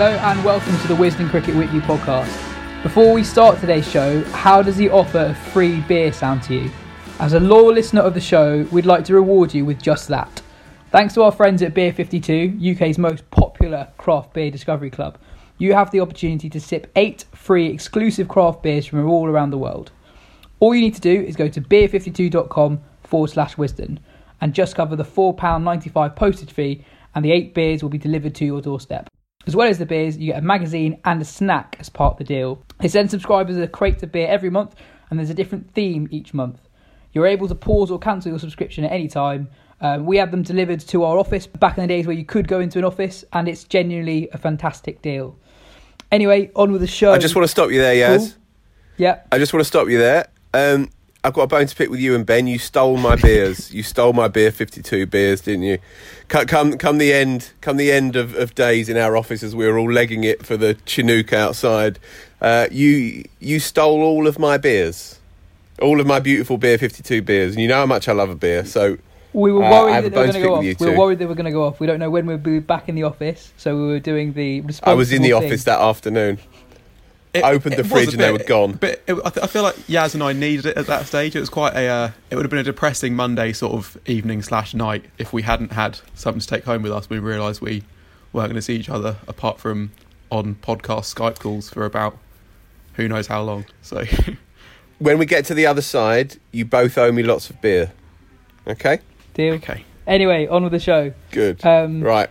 Hello and welcome to the Wisden Cricket Weekly podcast. Before we start today's show, how does the offer of free beer sound to you? As a loyal listener of the show, we'd like to reward you with just that. Thanks to our friends at Beer 52, UK's most popular craft beer discovery club, you have the opportunity to sip eight free exclusive craft beers from all around the world. All you need to do is go to beer52.com forward slash Wisden and just cover the £4.95 postage fee, and the eight beers will be delivered to your doorstep. As well as the beers, you get a magazine and a snack as part of the deal. They send subscribers a crate of beer every month, and there's a different theme each month. You're able to pause or cancel your subscription at any time. Um, we have them delivered to our office back in the days where you could go into an office, and it's genuinely a fantastic deal. Anyway, on with the show. I just want to stop you there, Yaz. Cool. Yeah. I just want to stop you there. Um, I've got a bone to pick with you and Ben. You stole my beers. you stole my beer fifty two beers, didn't you? Come, come the end, come the end of, of days in our office as we were all legging it for the Chinook outside. Uh, you you stole all of my beers, all of my beautiful beer fifty two beers, and you know how much I love a beer. So we were uh, worried have that they were going to go off. We were worried they were going to go off. We don't know when we'd be back in the office, so we were doing the. I was in the responsible office that afternoon. It, Opened the fridge a and they were gone. But it, I, th- I feel like Yaz and I needed it at that stage. It was quite a. Uh, it would have been a depressing Monday sort of evening slash night if we hadn't had something to take home with us. We realised we weren't going to see each other apart from on podcast Skype calls for about who knows how long. So When we get to the other side, you both owe me lots of beer. Okay, Deal. okay, Anyway, on with the show. good. Um, right.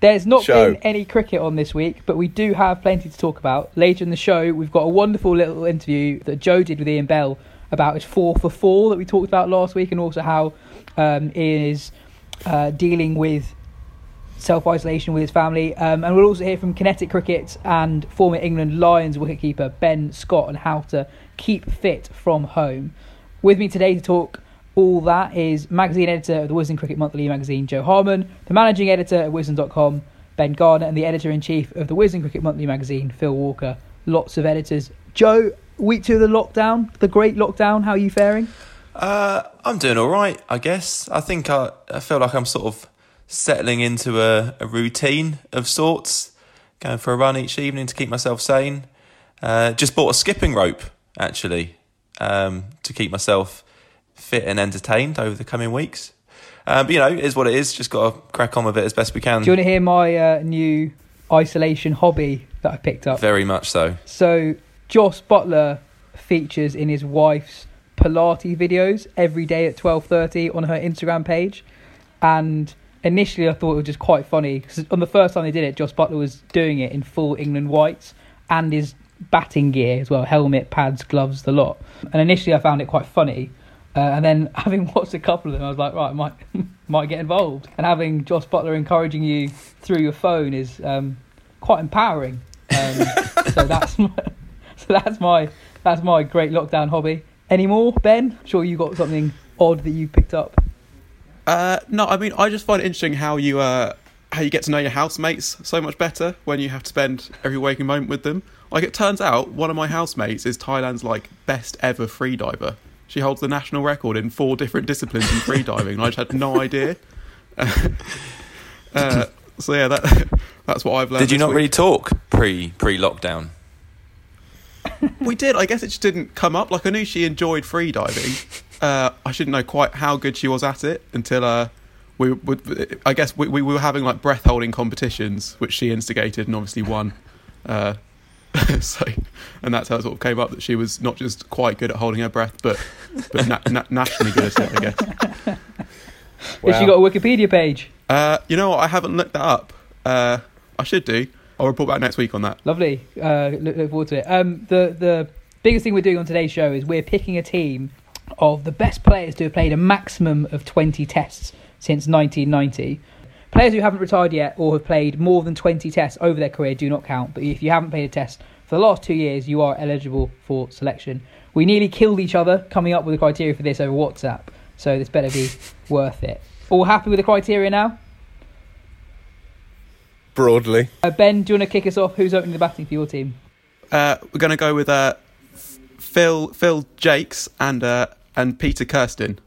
There's not Show. been any cricket on this week, but we do have plenty to talk about. Later in the show, we've got a wonderful little interview that Joe did with Ian Bell about his four for four that we talked about last week, and also how um, Ian is uh, dealing with self isolation with his family. Um, and we'll also hear from Kinetic Cricket and former England Lions wicketkeeper Ben Scott on how to keep fit from home. With me today to talk all that is magazine editor of the Wisden Cricket Monthly magazine, Joe Harman, the managing editor at Wisden.com, Ben Garner, and the editor in chief of the Wisden Cricket Monthly magazine, Phil Walker. Lots of editors. Joe, week two of the lockdown, the great lockdown, how are you faring? Uh, I'm doing all right, I guess. I think I, I feel like I'm sort of settling into a, a routine of sorts, going for a run each evening to keep myself sane. Uh, just bought a skipping rope, actually, um, to keep myself fit and entertained over the coming weeks. Um, but, you know, it is what it is. Just got to crack on with it as best we can. Do you want to hear my uh, new isolation hobby that I picked up? Very much so. So Jos Buttler features in his wife's Pilates videos every day at twelve thirty on her Instagram page, and initially I thought it was just quite funny because on the first time they did it, Jos Buttler was doing it in full England whites and his batting gear as well, helmet, pads, gloves, the lot. And initially I found it quite funny. Uh, and then having watched a couple of them, I was like, right, I might might get involved. And having Jos Buttler encouraging you through your phone is um, quite empowering. Um, so that's my, so that's my that's my great lockdown hobby. Any more, Ben? Sure, you got something odd that you picked up. Uh, no, I mean, I just find it interesting how you uh, how you get to know your housemates so much better when you have to spend every waking moment with them. Like it turns out, one of my housemates is Thailand's like best ever freediver. She holds the national record in four different disciplines in freediving, and I just had no idea. uh, so yeah, that that's what I've learned. Did you not week. really talk pre pre lockdown? We did. I guess it just didn't come up. Like I knew she enjoyed freediving. Uh, I shouldn't know quite how good she was at it until uh, we would. I guess we, we were having like breath holding competitions, which she instigated and obviously won. Uh, so, and that's how it sort of came up that she was not just quite good at holding her breath, but but na- na- nationally good at it. I guess. Has she got a Wikipedia page? Uh, you know what? I haven't looked that up. Uh, I should do. I'll report back next week on that. Lovely. Uh, look, look forward to it. Um, the the biggest thing we're doing on today's show is we're picking a team of the best players to have played a maximum of 20 tests since 1990. Players who haven't retired yet or have played more than 20 tests over their career do not count. But if you haven't played a test for the last two years, you are eligible for selection. We nearly killed each other coming up with the criteria for this over WhatsApp, so this better be worth it. All happy with the criteria now? Broadly. Uh, ben, do you want to kick us off? Who's opening the batting for your team? Uh, we're going to go with uh, Phil Phil Jaques and uh, and Peter Kirsten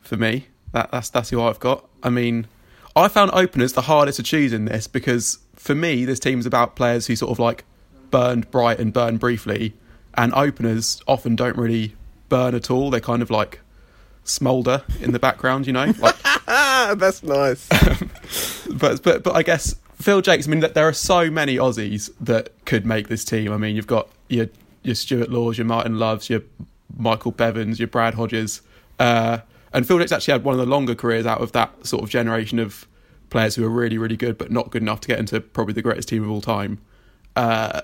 for me. That, that's that's who I've got. I mean, I found openers the hardest to choose in this because for me, this team is about players who sort of like burned bright and burned briefly, and openers often don't really burn at all. They're kind of like smolder in the background, you know. Like, that's nice. but but but I guess Phil Jaques. I mean, there are so many Aussies that could make this team. I mean, you've got your your Stuart Laws, your Martin Loves, your Michael Bevans, your Brad Hodges, uh, and Phil Jaques actually had one of the longer careers out of that sort of generation of players who are really really good but not good enough to get into probably the greatest team of all time. Uh,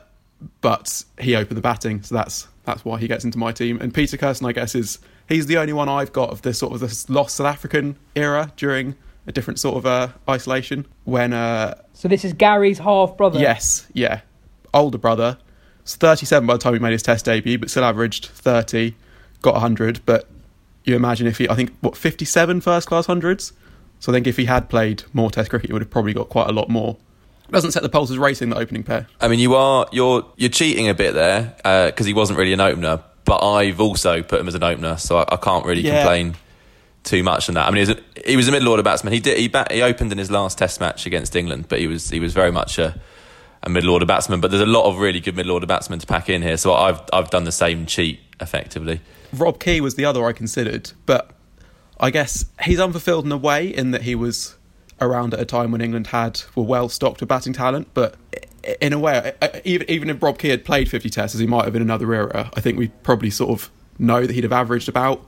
but he opened the batting, so that's that's why he gets into my team. And Peter Kirsten, I guess, is he's the only one I've got of this sort of this lost South African era during a different sort of uh, isolation when uh, So this is Gary's half brother. yes, yeah, older brother. Was 37 by the time he made his Test debut, but still averaged 30, got 100. But you imagine if he, I think, what 57 first class hundreds. So I think if he had played more Test cricket, he would have probably got quite a lot more. Doesn't set the pulses racing the opening pair. I mean, you are you're you're cheating a bit there uh, because he wasn't really an opener. But I've also put him as an opener, so I, I can't really Yeah. complain too much on that. I mean, he was a, he was a middle order batsman. He did he bat, he opened in his last Test match against England, but he was he was very much a, a middle order batsman. But there's a lot of really good middle order batsmen to pack in here, so I've I've done the same cheat effectively. Rob Key was the other I considered, but I guess he's unfulfilled in a way in that he was around at a time when England had were well stocked with batting talent. But in a way, even even if Rob Key had played fifty tests as he might have in another era, I think we probably sort of know that he'd have averaged about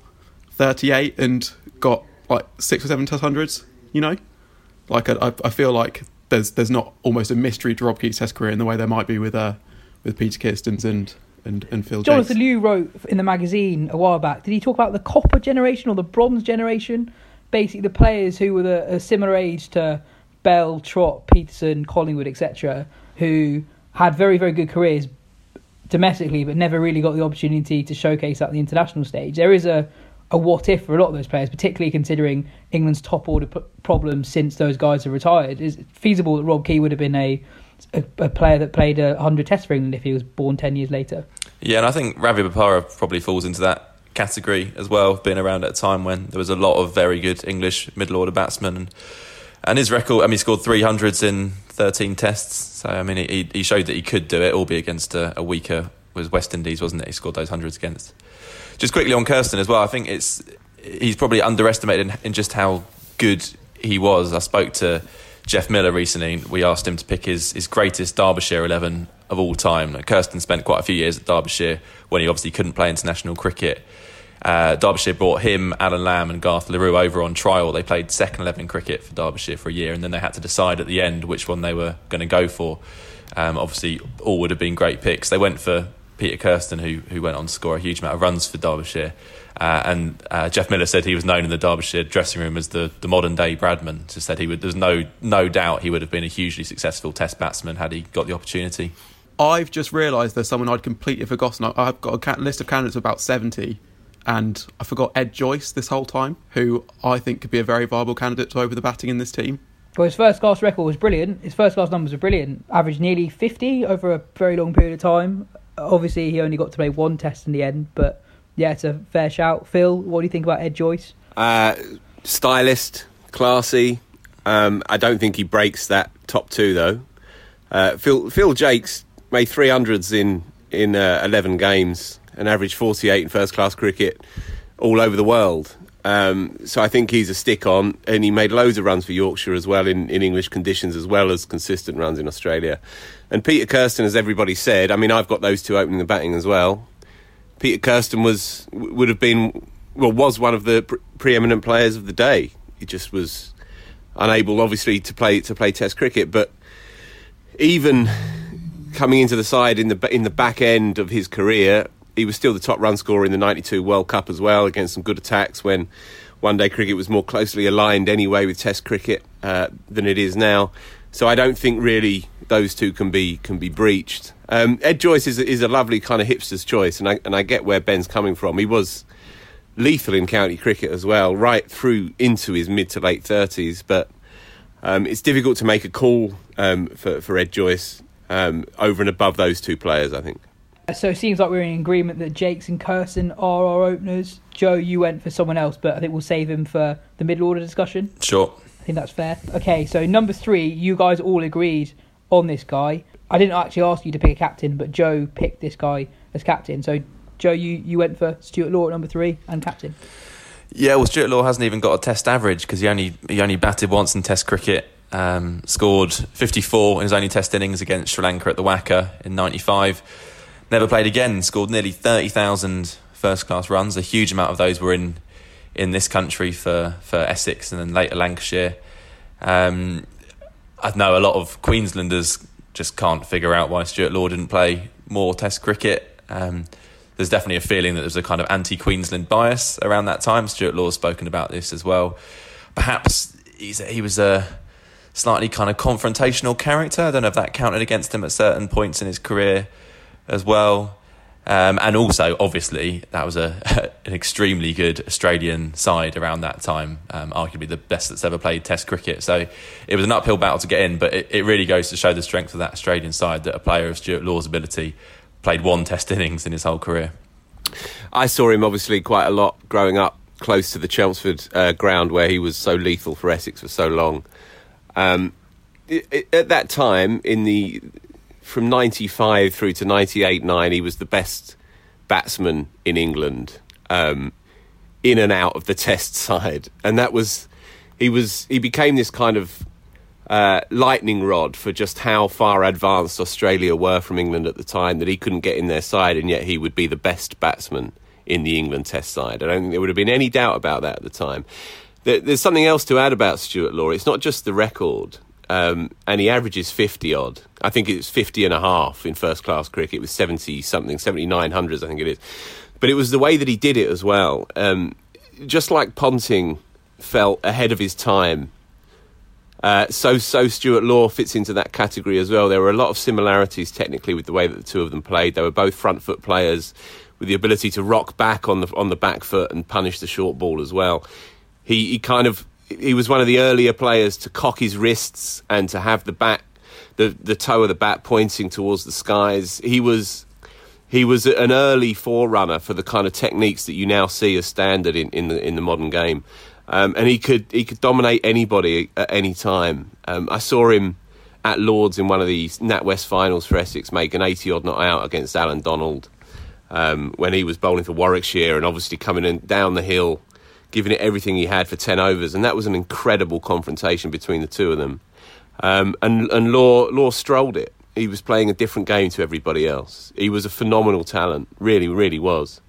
thirty eight and got like six or seven test hundreds. You know, like I, I- I feel like there's there's not almost a mystery to Rob Key's test career in the way there might be with uh with Peter Kirstens and and and Phil. Jonathan Jaques. Liew wrote in the magazine a while back. Did he talk about the copper generation or the bronze generation? Basically, the players who were the, a similar age to Bell, Trott, Pietersen, Collingwood, etc., who had very, very good careers domestically, but never really got the opportunity to showcase at the international stage. There is a, a what if for a lot of those players, particularly considering England's top order p- problems since those guys have retired. Is feasible that Rob Key would have been a a, a player that played a hundred tests for England if he was born ten years later? Yeah, and I think Ravi Bopara probably falls into that category as well, being around at a time when there was a lot of very good English middle order batsmen. And, and his record, I mean, he scored 300s in 13 tests. So, I mean, he, he showed that he could do it, albeit against a, a weaker, was West Indies, wasn't it? He scored those hundreds against. Just quickly on Kirsten as well, I think it's he's probably underestimated in, in just how good he was. I spoke to Geoff Miller recently. We asked him to pick his, his greatest Derbyshire 11 of all time. Now, Kirsten spent quite a few years at Derbyshire when he obviously couldn't play international cricket. Uh, Derbyshire brought him, Alan Lamb, and Garth Le Roux over on trial. They played second 11 cricket for Derbyshire for a year, and then they had to decide at the end which one they were going to go for. Um, obviously, all would have been great picks. They went for Peter Kirsten, who who went on to score a huge amount of runs for Derbyshire. Uh, and uh, Geoff Miller said he was known in the Derbyshire dressing room as the, the modern day Bradman. Just said he would. There's no no doubt he would have been a hugely successful Test batsman had he got the opportunity. I've just realised there's someone I'd completely forgotten. I've got a list of candidates of about 70, and I forgot Ed Joyce this whole time, who I think could be a very viable candidate to over the batting in this team. Well, his first class record was brilliant. His first class numbers were brilliant. Averaged nearly 50 over a very long period of time. Obviously, he only got to play one test in the end, but yeah, it's a fair shout. Phil, what do you think about Ed Joyce? Uh, stylist, classy. Um, I don't think he breaks that top two though. Uh, Phil Phil Jaques made 300s in in uh, 11 games and averaged 48 in first class cricket all over the world. Um, so I think he's a stick on, and he made loads of runs for Yorkshire as well in, in English conditions, as well as consistent runs in Australia. And Peter Kirsten, as everybody said, I mean, I've got those two opening the batting as well. Peter Kirsten was would have been well was one of the pre- preeminent players of the day. He just was unable, obviously, to play to play Test cricket. But even coming into the side in the in the back end of his career, he was still the top run scorer in the '92 World Cup as well, against some good attacks when one day cricket was more closely aligned anyway with Test cricket uh, than it is now. So I don't think really those two can be can be breached. Um, Ed Joyce is is a lovely kind of hipster's choice, and I and I get where Ben's coming from. He was lethal in county cricket as well, right through into his mid to late thirties. But um, it's difficult to make a call um, for for Ed Joyce um, over and above those two players. I think. So it seems like we're in agreement that Jaques and Kirsten are our openers. Joe, you went for someone else, but I think we'll save him for the middle order discussion. Sure. I think that's fair. Okay, so number three, you guys all agreed on this guy. I didn't actually ask you to pick a captain, but Joe picked this guy as captain. So, Joe, you, you went for Stuart Law at number three and captain. Yeah, well, Stuart Law hasn't even got a Test average because he only he only batted once in Test cricket. Um, scored 54 in his only Test innings against Sri Lanka at the WACA in '95. Never played again. Scored nearly 30,000 first class runs. A huge amount of those were in in this country for for Essex and then later Lancashire. Um, I know a lot of Queenslanders just can't figure out why Stuart Law didn't play more Test cricket. Um, there's definitely a feeling that there's a kind of anti-Queensland bias around that time. Stuart Law's spoken about this as well. Perhaps he was a slightly kind of confrontational character. I don't know if that counted against him at certain points in his career as well. Um, and also, obviously, that was a an extremely good Australian side around that time, um, arguably the best that's ever played Test cricket. So it was an uphill battle to get in, but it, it really goes to show the strength of that Australian side that a player of Stuart Law's ability played one Test innings in his whole career. I saw him obviously quite a lot growing up close to the Chelmsford uh, ground where he was so lethal for Essex for so long. Um, it, it, at that time, in the from 95 through to 98 9, he was the best batsman in England, um, in and out of the test side. And that was, he was, he became this kind of uh, lightning rod for just how far advanced Australia were from England at the time, that he couldn't get in their side, and yet he would be the best batsman in the England test side. I don't think there would have been any doubt about that at the time. there's something else to add about Stuart Law. It's not just the record um, and he averages 50 odd. I think it's 50 and a half in first class cricket. It was 70 something, 79 hundreds, I think it is. But it was the way that he did it as well. Um, just like Ponting felt ahead of his time, uh, so so Stuart Law fits into that category as well. There were a lot of similarities technically with the way that the two of them played. They were both front foot players with the ability to rock back on the on the back foot and punish the short ball as well. He he kind of he was one of the earlier players to cock his wrists and to have the bat, the the toe of the bat pointing towards the skies. He was he was an early forerunner for the kind of techniques that you now see as standard in, in the in the modern game, um, and he could he could dominate anybody at any time. Um, I saw him at Lords in one of the NatWest finals for Essex make an eighty odd not out against Allan Donald um, when he was bowling for Warwickshire and obviously coming in down the hill giving it everything he had for 10 overs. And that was an incredible confrontation between the two of them. Um, and and Law, Law strolled it. He was playing a different game to everybody else. He was a phenomenal talent, really, really was.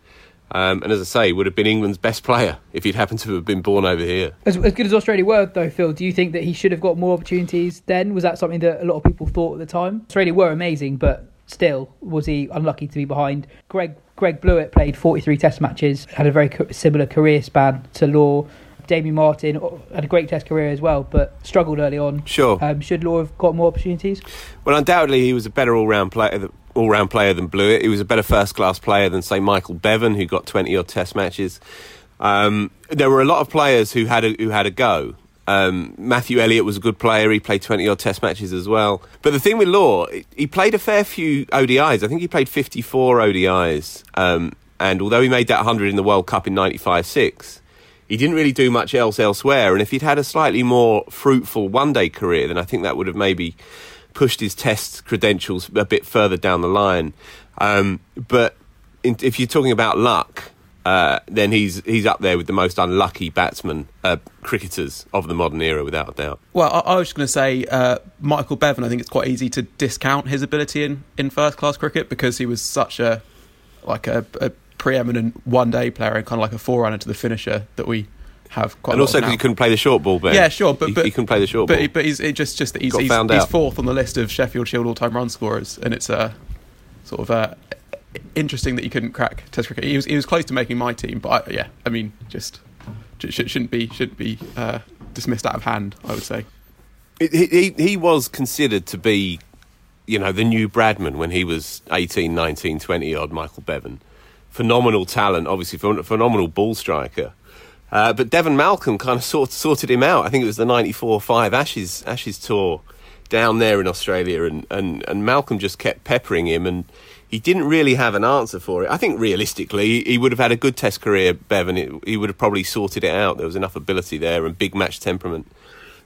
Um, and as I say, would have been England's best player if he'd happened to have been born over here. As, as, good as Australia were, though, Phil, do you think that he should have got more opportunities then? Was that something that a lot of people thought at the time? Australia were amazing, but still was he unlucky to be behind. Greg Greg Blewett played 43 Test matches, had a very similar career span to Law. Damien Martyn uh, had a great Test career as well, but struggled early on. Sure. Um, should Law have got more opportunities? Well, undoubtedly, he was a better all-round player. All-round player than Blewett. He was a better first-class player than, say, Michael Bevan, who got twenty odd Test matches. Um, there were a lot of players who had a, who had a go. Um, Matthew Elliott was a good player. He played 20 odd test matches as well. But the thing with Law, he played a fair few ODIs. I think he played 54 ODIs. Um, and although he made that 100 in the World Cup in 95 6, he didn't really do much else elsewhere. And if he'd had a slightly more fruitful one day career, then I think that would have maybe pushed his test credentials a bit further down the line. Um, but in, if you're talking about luck, uh, then he's he's up there with the most unlucky batsmen, uh, cricketers of the modern era, without a doubt. Well, I, I was just going to say uh, Michael Bevan. I think it's quite easy to discount his ability in, in first class cricket because he was such a like a, a preeminent one day player and kind of like a forerunner to the finisher that we have quite. And also because he couldn't play the short ball, Ben. Yeah, sure, but, he, but he couldn't play the short but, ball. But he's it just just that he's he's, he's fourth on the list of Sheffield Shield all time run scorers, and it's uh, sort of uh, interesting that he couldn't crack Test cricket. He was he was close to making my team, but I, yeah, I mean, just sh- sh- shouldn't be shouldn't be uh, dismissed out of hand. I would say. He, he, he was considered to be, you know, the new Bradman when he was 18, 19, 20 odd, Michael Bevan. Phenomenal talent, obviously, phen- phenomenal ball striker. Uh, but Devon Malcolm kind of sort, sorted him out. I think it was the 94 5 Ashes, Ashes tour down there in Australia, and, and, and Malcolm just kept peppering him, and he didn't really have an answer for it. I think realistically, he would have had a good test career, Bevan. It, he would have probably sorted it out. There was enough ability there and big match temperament.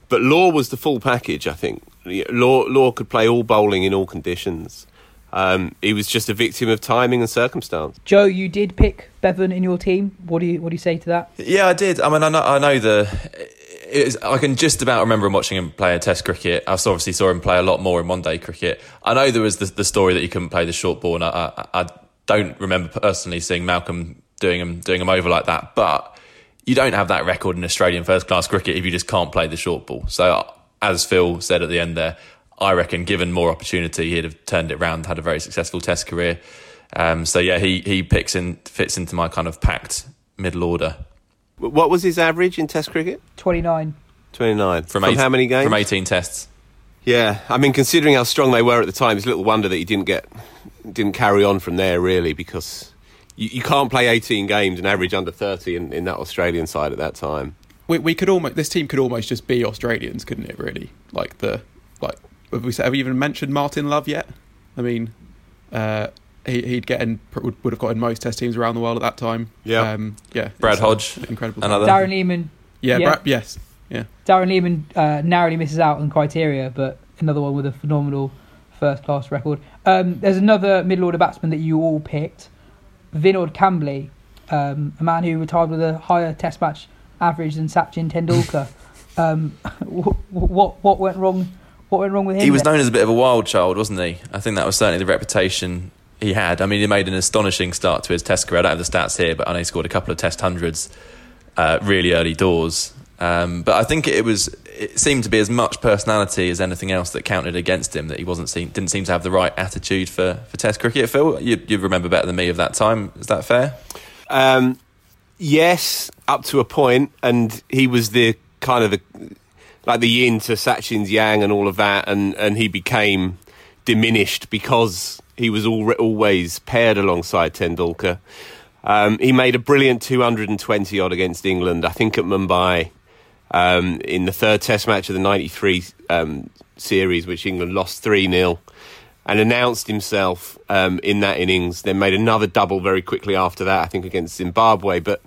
But Law was the full package, I think. Law, Law could play all bowling in all conditions. Um, he was just a victim of timing and circumstance. Joe, you did pick Bevan in your team. What do you what do you say to that? Yeah, I did. I mean, I know, I know the. It's, I can just about remember him watching him play a Test cricket. I obviously saw him play a lot more in one day cricket. I know there was the, the story that he couldn't play the short ball, and I, I, I don't remember personally seeing Malcolm doing him doing him over like that. But you don't have that record in Australian first class cricket if you just can't play the short ball. So, as Phil said at the end there, I reckon given more opportunity, he'd have turned it round, had a very successful Test career. Um, so yeah, he he picks in fits into my kind of packed middle order What was his average in Test cricket? Twenty nine. 29. from, From eight- how many games? From eighteen tests. Yeah, I mean, considering how strong they were at the time, it's little wonder that he didn't get, didn't carry on from there really, because you, you can't play 18 games and average under 30 in, in that Australian side at that time. We, we could almost this team could almost just be Australians, couldn't it? Really, like the like have we have we even mentioned Martin Love yet? I mean, uh, he, he'd get in would, would have got in most Test teams around the world at that time. Yeah. um, yeah. Brad Hodge, incredible. another- Darren Lehmann. yeah, yeah. Brad, yes, yeah. Darren Lehmann uh, narrowly misses out on criteria, but another one with a phenomenal first class record. Um, there's another middle order batsman that you all picked, Vinod Kambli, um, a man who retired with a higher Test match average than Sachin Tendulkar. um, what, what what went wrong? What went wrong with him? He was then? known as a bit of a wild child, wasn't he? I think that was certainly the reputation he had. I mean, he made an astonishing start to his Test career. I don't have the stats here, but I know he scored a couple of Test hundreds uh, really early doors. Um, but I think it was it seemed to be as much personality as anything else that counted against him. That he wasn't seen, didn't seem to have the right attitude for, for Test cricket. Phil, you, you remember better than me of that time. Is that fair? Um, yes, up to a point, and he was the kind of the like the yin to Sachin's yang and all of that, and and he became diminished because he was al- always paired alongside Tendulkar. Um, he made a brilliant 220 odd against England, I think at Mumbai, um, in the third Test match of the 93 um, series, which England lost 3 0 and announced himself um, in that innings. Then made another double very quickly after that, I think against Zimbabwe. But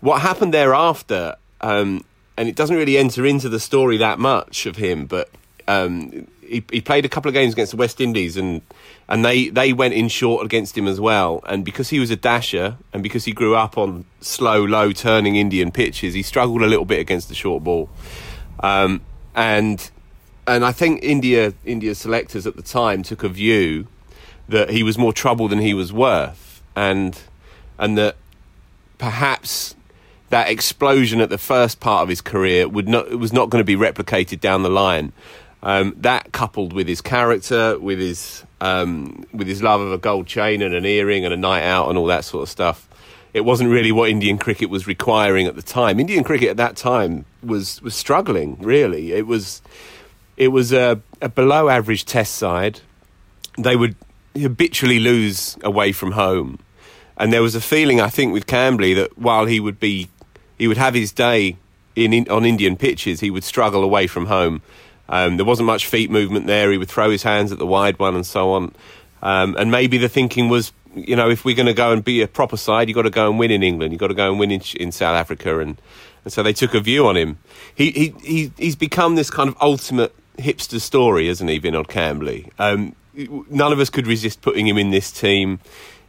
what happened thereafter, um, and it doesn't really enter into the story that much of him, but um, he, he played a couple of games against the West Indies, and and they, they went in short against him as well. And because he was a dasher, and because he grew up on slow, low turning Indian pitches, he struggled a little bit against the short ball. Um, and and I think India India's selectors at the time took a view that he was more trouble than he was worth, and and that perhaps that explosion at the first part of his career would not was not going to be replicated down the line. Um, that coupled with his character, with his um, with his love of a gold chain and an earring and a night out and all that sort of stuff. It wasn't really what Indian cricket was requiring at the time. Indian cricket at that time was was struggling. Really, it was it was a, a below average Test side. They would habitually lose away from home, and there was a feeling I think with Kambli that while he would be he would have his day in, in on Indian pitches, he would struggle away from home. Um, there wasn't much feet movement there. He would throw his hands at the wide one and so on. Um, and maybe the thinking was, you know, if we're going to go and be a proper side, you've got to go and win in England. You've got to go and win in, in South Africa. And, and so they took a view on him. He, he, he, he's become this kind of ultimate hipster story, isn't he, Vinod Kambli? Um, none of us could resist putting him in this team.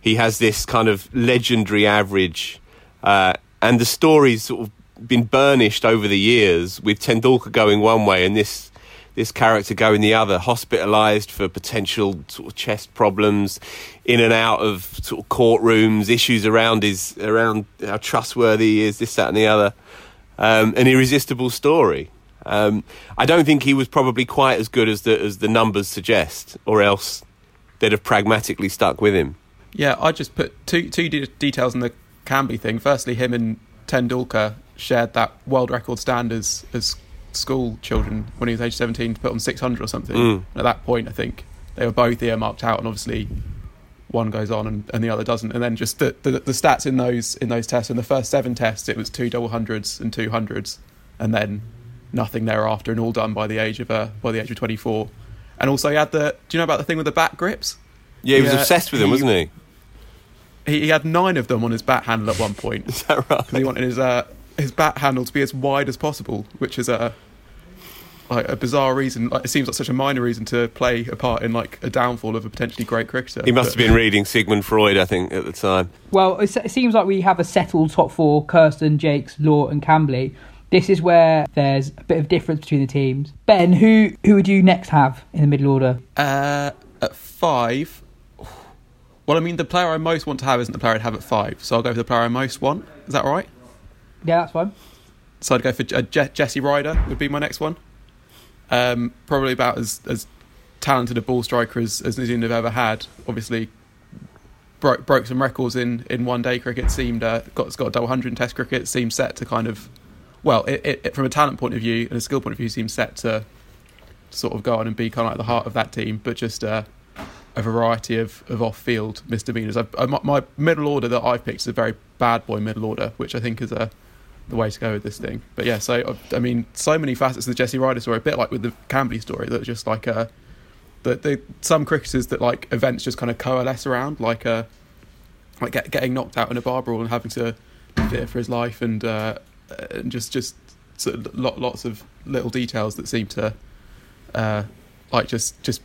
He has this kind of legendary average. Uh, and the story's sort of been burnished over the years with Tendulkar going one way and this this character going the other, hospitalised for potential sort of chest problems, in and out of sort of courtrooms, issues around his around how trustworthy he is, this, that, and the other. Um, an irresistible story. Um, I don't think he was probably quite as good as the as the numbers suggest, or else they'd have pragmatically stuck with him. Yeah, I just put two two de- details in the Kambli thing. Firstly, him and Tendulkar shared that world record stand as, as school children when he was age 17 to put on 600 or something. Mm. At that point, I think they were both earmarked out, and obviously one goes on and, and the other doesn't. And then just the, the, the stats in those in those tests, in the first seven tests, it was two double hundreds and two hundreds, and then nothing thereafter, and all done by the age of uh, by the age of 24. And also, he had the. Do you know about the thing with the bat grips? Yeah, he was Yeah, obsessed with them, he- wasn't he? He, he had nine of them on his bat handle at one point. Is that right? 'Cause he wanted his uh, his bat handle to be as wide as possible, which is a like a bizarre reason. Like, it seems like such a minor reason to play a part in like a downfall of a potentially great cricketer. He must But- have been reading Sigmund Freud, I think, at the time. Well, it, se- it seems like we have a settled top four: Kirsten, Jaques, Law, and Kambli. This is where there's a bit of difference between the teams. Ben, who who would you next have in the middle order? Uh, at five. Well, I mean, the player I most want to have isn't the player I'd have at five, so I'll go for the player I most want. Is that right? Yeah, that's fine. So I'd go for uh, Je- Jesse Ryder would be my next one. Um, probably about as as talented a ball striker as, as New Zealand have ever had. Obviously, broke broke some records in, in one day cricket. Seemed uh, got got a double hundred in Test cricket. Seemed set to kind of, well, it, it, it- from a talent point of view and a skill point of view, seems set to sort of go on and be kind of like the heart of that team. But just uh, a variety of, of off field misdemeanors. I, I, my, middle order that I've picked is a very bad boy middle order, which I think is a the way to go with this thing. But yeah, so uh, I mean, so many facets of the Jesse Ryder story, a bit like with the Kambli story, that just like uh, that the some cricketers that like events just kind of coalesce around, like uh, like get, getting knocked out in a bar brawl and having to fear for his life, and uh, and just just sort of lot, lots of little details that seem to uh, like just just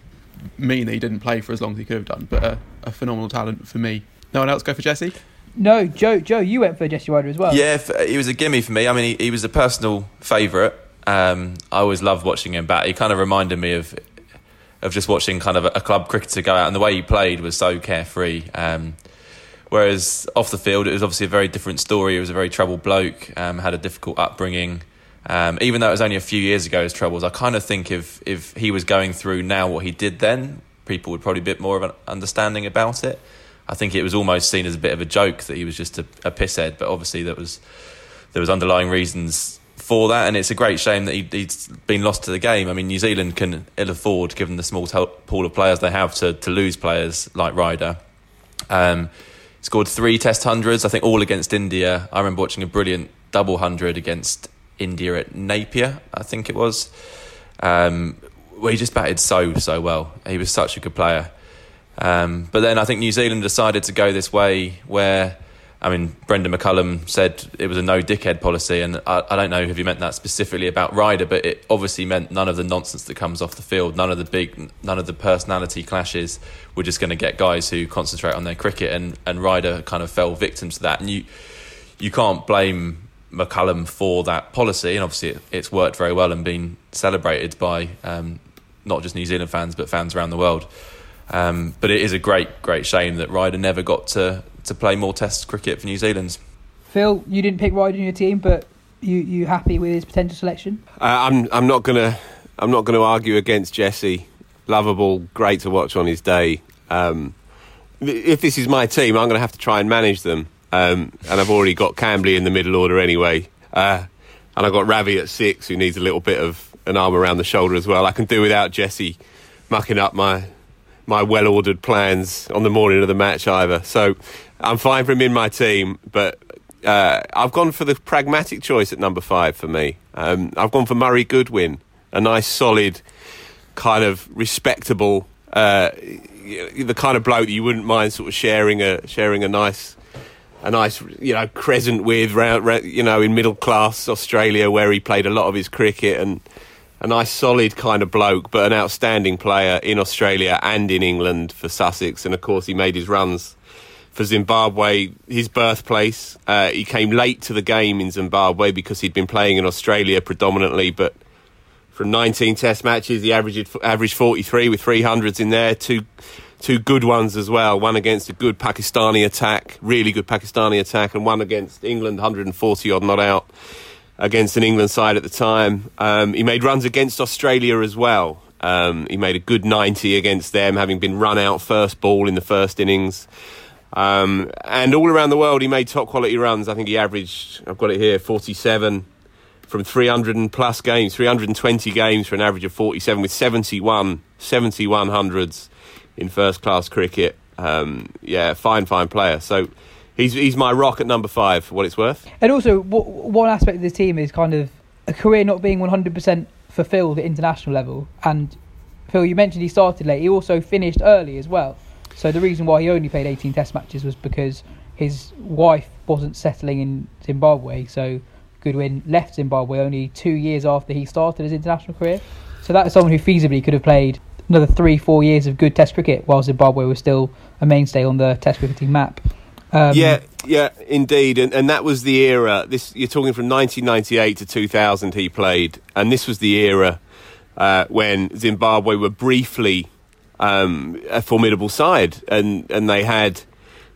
mean that he didn't play for as long as he could have done, but uh, a phenomenal talent for me. No one else go for Jesse? No, Joe. Joe, you went for Jesse Ryder as well. Yeah, f- he was a gimme for me. I mean, he, he was a personal favourite. Um, I always loved watching him bat. He kind of reminded me of of just watching kind of a, a club cricketer go out, and the way he played was so carefree. Um, whereas off the field, it was obviously a very different story. He was a very troubled bloke, um, had a difficult upbringing. Um, even though it was only a few years ago, his troubles, I kind of think if if he was going through now what he did then, people would probably be a bit more of an understanding about it. I think it was almost seen as a bit of a joke that he was just a, a pisshead, but obviously there was there was underlying reasons for that, and it's a great shame that he, he's been lost to the game. I mean, New Zealand can ill afford, given the small to- pool of players they have, to to lose players like Ryder. Um, scored three Test hundreds, I think, all against India. I remember watching a brilliant double hundred against India at Napier, I think it was. Um, where he just batted so so well. He was such a good player. Um, but then I think New Zealand decided to go this way where, I mean, Brendon McCullum said it was a no dickhead policy, and I, I don't know if he meant that specifically about Ryder, but it obviously meant none of the nonsense that comes off the field, none of the big, none of the personality clashes. We're just going to get guys who concentrate on their cricket, and and Ryder kind of fell victim to that, and you you can't blame McCullum for that policy, and obviously it, it's worked very well and been celebrated by um, not just New Zealand fans but fans around the world. Um, but it is a great, great shame that Ryder never got to, to play more Test cricket for New Zealand. Phil, you didn't pick Ryder in your team, but you you happy with his potential selection? Uh, I'm I'm not gonna I'm not gonna argue against Jesse. lovable, great to watch on his day. Um, if this is my team, I'm going to have to try and manage them. Um, and I've already got Kambli in the middle order anyway. Uh, and I've got Ravi at six, who needs a little bit of an arm around the shoulder as well. I can do without Jesse mucking up my my well ordered plans on the morning of the match either. So I'm fine for him in my team, but uh, I've gone for the pragmatic choice at number five for me. Um, I've gone for Murray Goodwin, a nice, solid, kind of respectable, uh, the kind of bloke that you wouldn't mind sort of sharing a sharing a nice. A nice, you know, crescent with, round, you know, in middle class Australia, where he played a lot of his cricket, and a nice, solid kind of bloke, but an outstanding player in Australia and in England for Sussex. And of course, he made his runs for Zimbabwe, his birthplace. Uh, he came late to the game in Zimbabwe because he'd been playing in Australia predominantly, but from 19 Test matches, he averaged averaged 43 with 300s in there. Two two good ones as well. One against a good Pakistani attack, really good Pakistani attack, and one against England, 140 odd not out against an England side at the time. Um, he made runs against Australia as well. Um, he made a good 90 against them, having been run out first ball in the first innings. Um, and all around the world, he made top quality runs. I think he averaged, I've got it here, 47 from 300 and plus games, 320 games for an average of 47 with 71, 71 hundreds in first class cricket. Um, yeah, fine, fine player. So he's he's my rock at number five for what it's worth. And also, one aspect of the team is kind of a career not being 100% fulfilled at international level. And Phil, you mentioned he started late. He also finished early as well. So the reason why he only played 18 Test matches was because his wife wasn't settling in Zimbabwe. So Goodwin left Zimbabwe only two years after he started his international career. So that is someone who feasibly could have played another three, four years of good Test cricket while Zimbabwe was still a mainstay on the Test cricketing map. Um, yeah, yeah, indeed, and and that was the era. This you're talking from 1998 to 2000. He played, and this was the era uh, when Zimbabwe were briefly um, a formidable side, and and they had.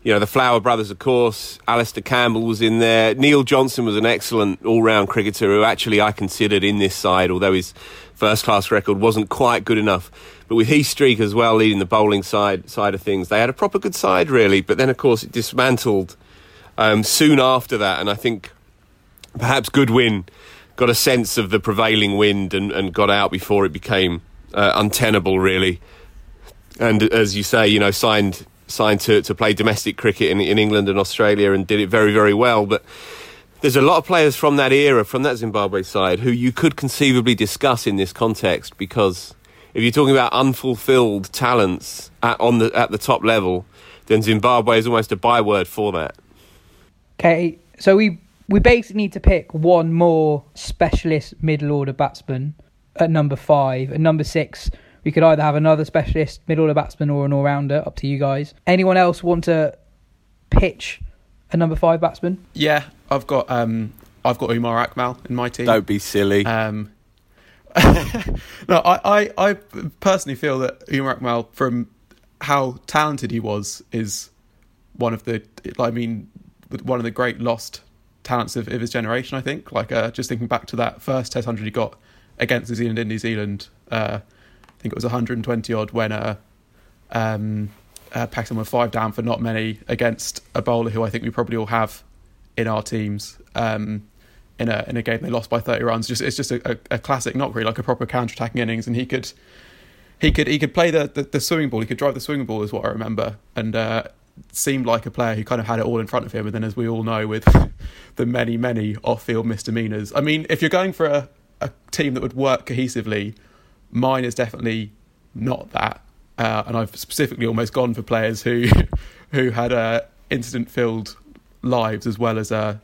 You know, the Flower brothers, of course. Alistair Campbell was in there. Neil Johnson was an excellent all round cricketer who actually I considered in this side, although his first class record wasn't quite good enough. But with Heath Streak as well leading the bowling side side of things, they had a proper good side really. But then of course it dismantled um, soon after that, and I think perhaps Goodwin got a sense of the prevailing wind and, and got out before it became uh, untenable really and as you say, you know, signed signed to, to play domestic cricket in, in England and Australia and did it very, very well. But there's a lot of players from that era, from that Zimbabwe side, who you could conceivably discuss in this context because if you're talking about unfulfilled talents at, on the, at the top level, then Zimbabwe is almost a byword for that. Okay, so we we basically need to pick one more specialist middle order batsman at number five. At number six, we could either have another specialist middle order batsman or an all rounder. Up to you guys. Anyone else want to pitch a number five batsman? Yeah, I've got um, I've got Umar Akmal in my team. Don't be silly. Um, no, I, I, I personally feel that Umar Akmal, from how talented he was, is one of the. I mean, one of the great lost talents of, of his generation. I think. Like uh, just thinking back to that first Test hundred he got against New Zealand in New Zealand. Uh, I think it was 120 odd when uh, um, uh, Pakistan were five down for not many against a bowler who I think we probably all have in our teams. Um, in a in a game they lost by 30 runs. Just it's just a, a, a classic knock, really, like a proper counter attacking innings, and he could he could he could play the, the, the swimming ball. He could drive the swimming ball, is what I remember, and uh, seemed like a player who kind of had it all in front of him. And then, as we all know, with the many many off field misdemeanors. I mean, if you're going for a, a team that would work cohesively Mine is definitely not that, uh, and I've specifically almost gone for players who who had uh, incident-filled lives as well as uh,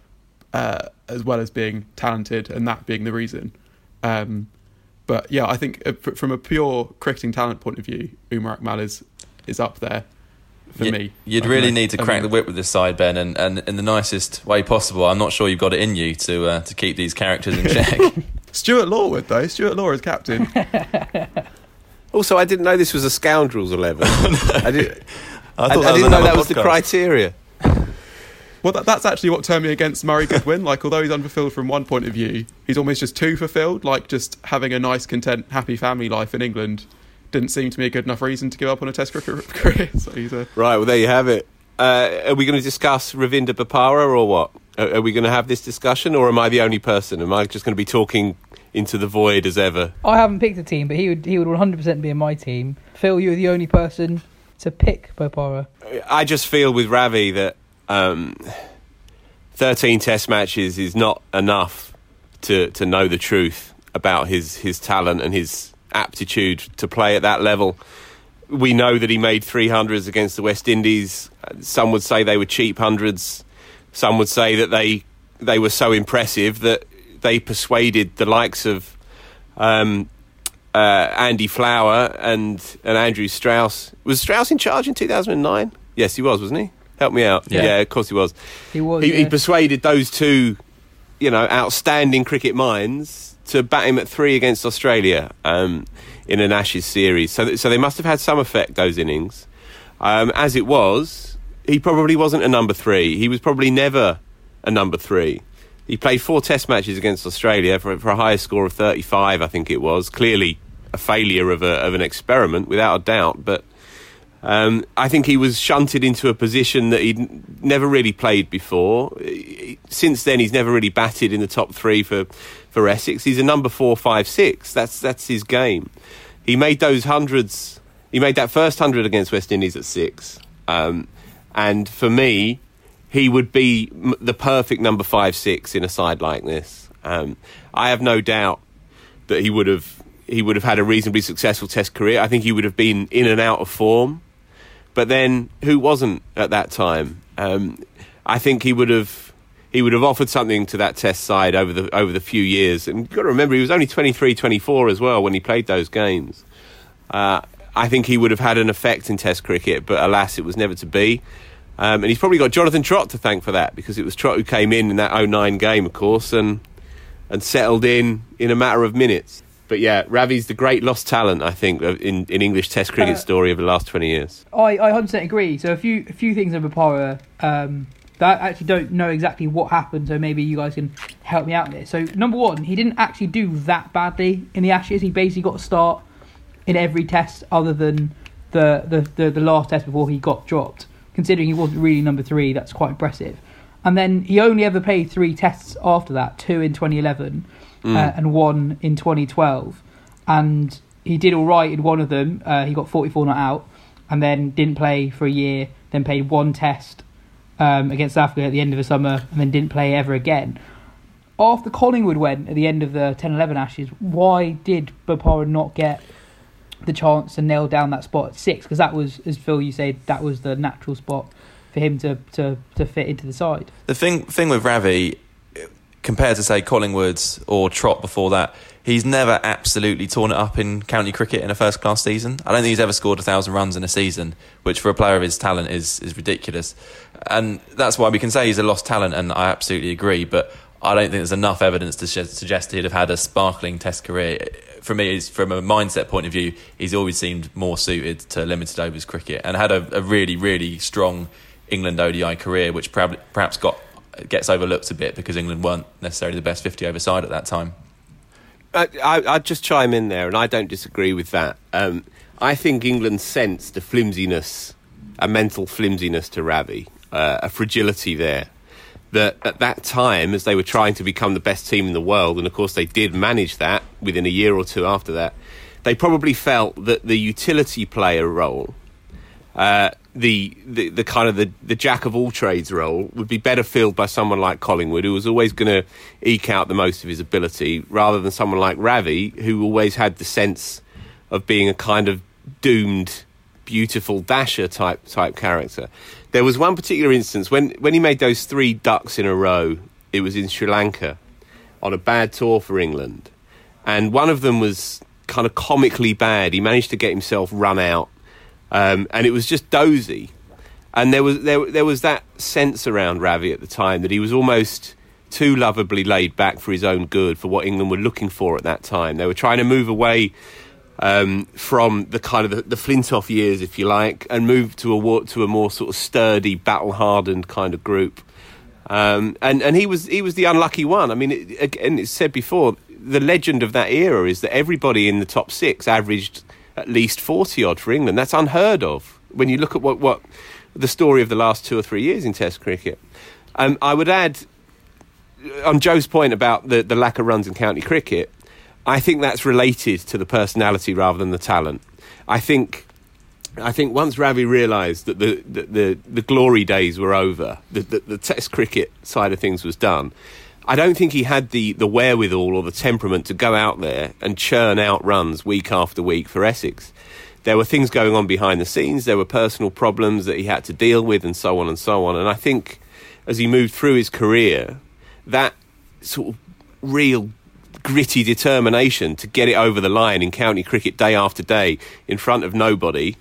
uh, as well as being talented, and that being the reason. Um, but yeah, I think uh, from a pure cricketing talent point of view, Umar Akmal is is up there for you, me. You'd really need to crack the whip with this side, Ben, and, and in the nicest way possible. I'm not sure you've got it in you to uh, to keep these characters in check. Stuart Lawwood, though. Stuart Law is captain. also, I didn't know this was a scoundrels eleven. I, did, I, I, I didn't know that podcast. was the criteria. Well, that, that's actually what turned me against Murray Goodwin. Like, although he's unfulfilled from one point of view, he's almost just too fulfilled. Like, just having a nice, content, happy family life in England didn't seem to me a good enough reason to give up on a Test cricket career. So he's a Right, well, there you have it. Uh, are we going to discuss Ravinder Bopara or what? Are, are we going to have this discussion, or am I the only person? Am I just going to be talking into the void as ever? I haven't picked a team, but he would he would 100% be in my team. Phil, you're the only person to pick Bopara. I just feel with Ravi that um, 13 test matches is not enough to, to know the truth about his, his talent and his aptitude to play at that level. We know that he made 300s against the West Indies. Some would say they were cheap hundreds. Some would say that they they were so impressive that they persuaded the likes of um, uh, Andy Flower and and Andrew Strauss. Was Strauss in charge in 2009? Yes, he was, wasn't he? Help me out. Yeah. Yeah, of course he was. He was. He, he persuaded those two, you know, outstanding cricket minds to bat him at three against Australia um, in an Ashes series. So, th- so they must have had some effect those innings. Um, as it was, he probably wasn't a number three. He was probably never a number three. He played four Test matches against Australia for, for a higher score of 35, I think it was. Clearly a failure of, a, of an experiment, without a doubt. But um, I think he was shunted into a position that he'd never really played before. Since then, he's never really batted in the top three for, for Essex. He's a number four, five, six. That's that's his game. He made those hundreds. He made that first hundred against West Indies at six. Um, and for me, he would be the perfect number five, six in a side like this. Um, I have no doubt that he would have he would have had a reasonably successful Test career. I think he would have been in and out of form. But then, who wasn't at that time? Um, I think he would have he would have offered something to that Test side over the over the few years. And you've got to remember, he was only 23, 24 as well when he played those games. Uh, I think he would have had an effect in Test cricket, but alas, it was never to be. Um, and he's probably got Jonathan Trott to thank for that because it was Trott who came in in that 09 game, of course, and and settled in in a matter of minutes. But yeah, Ravi's the great lost talent, I think, in, in English Test cricket Uh, story of the last 20 years. I, I 100% agree. So a few a few things on Bopara um, that I actually don't know exactly what happened. So maybe you guys can help me out there. So number one, he didn't actually do that badly in the Ashes. He basically got a start in every test other than the the, the, the last test before he got dropped. Considering he wasn't really number three, that's quite impressive. And then he only ever played three tests after that: two in 2011 uh, and one in 2012. And he did all right in one of them. Uh, he got 44 not out, and then didn't play for a year. Then played one test um, against South Africa at the end of the summer, and then didn't play ever again. After Collingwood went at the end of the 10-11 Ashes, why did Bopara not get the chance to nail down that spot at six? Because that was, as Phil you said, that was the natural spot for him to, to, to fit into the side. The thing thing with Ravi, compared to say Collingwood or Trott before that, he's never absolutely torn it up in county cricket in a first class season. I don't think he's ever scored a thousand runs in a season, which for a player of his talent is is ridiculous. And that's why we can say he's a lost talent, and I absolutely agree. But I don't think there's enough evidence to suggest he'd have had a sparkling Test career. For me, from a mindset point of view, he's always seemed more suited to limited overs cricket and had a, a really, really strong England ODI career, which perhaps got gets overlooked a bit because England weren't necessarily the best 50 over side at that time. I, I, I'd just chime in there, and I don't disagree with that. Um, I think England sensed a flimsiness, a mental flimsiness to Ravi, uh, a fragility there. That at that time, as they were trying to become the best team in the world, and of course they did manage that within a year or two after that, they probably felt that the utility player role uh, the, the the kind of the, the jack of all trades role would be better filled by someone like Collingwood, who was always going to eke out the most of his ability, rather than someone like Ravi, who always had the sense of being a kind of doomed, beautiful dasher type type character. There was one particular instance when when he made those three ducks in a row. It was in Sri Lanka on a bad tour for England, and one of them was kind of comically bad. He managed to get himself run out um, and it was just dozy. And there was there there was that sense around Ravi at the time that he was almost too lovably laid back for his own good for what England were looking for at that time. They were trying to move away um, from the kind of the, the Flintoff years, if you like, and move to a to a more sort of sturdy, battle hardened kind of group. Um, and and he was he was the unlucky one. I mean, it, again, it's said before. The legend of that era is that everybody in the top six averaged at least 40 odd for England. That's unheard of when you look at what, what the story of the last two or three years in Test cricket. Um, I would add, on Joe's point about the, the lack of runs in county cricket, I think that's related to the personality rather than the talent. I think I think once Ravi realised that the, the, the, the, glory days were over, the, the, the, Test cricket side of things was done, I don't think he had the, the wherewithal or the temperament to go out there and churn out runs week after week for Essex. There were things going on behind the scenes, there were personal problems that he had to deal with, and so on and so on. And I think as he moved through his career, that sort of real gritty determination to get it over the line in county cricket day after day in front of nobody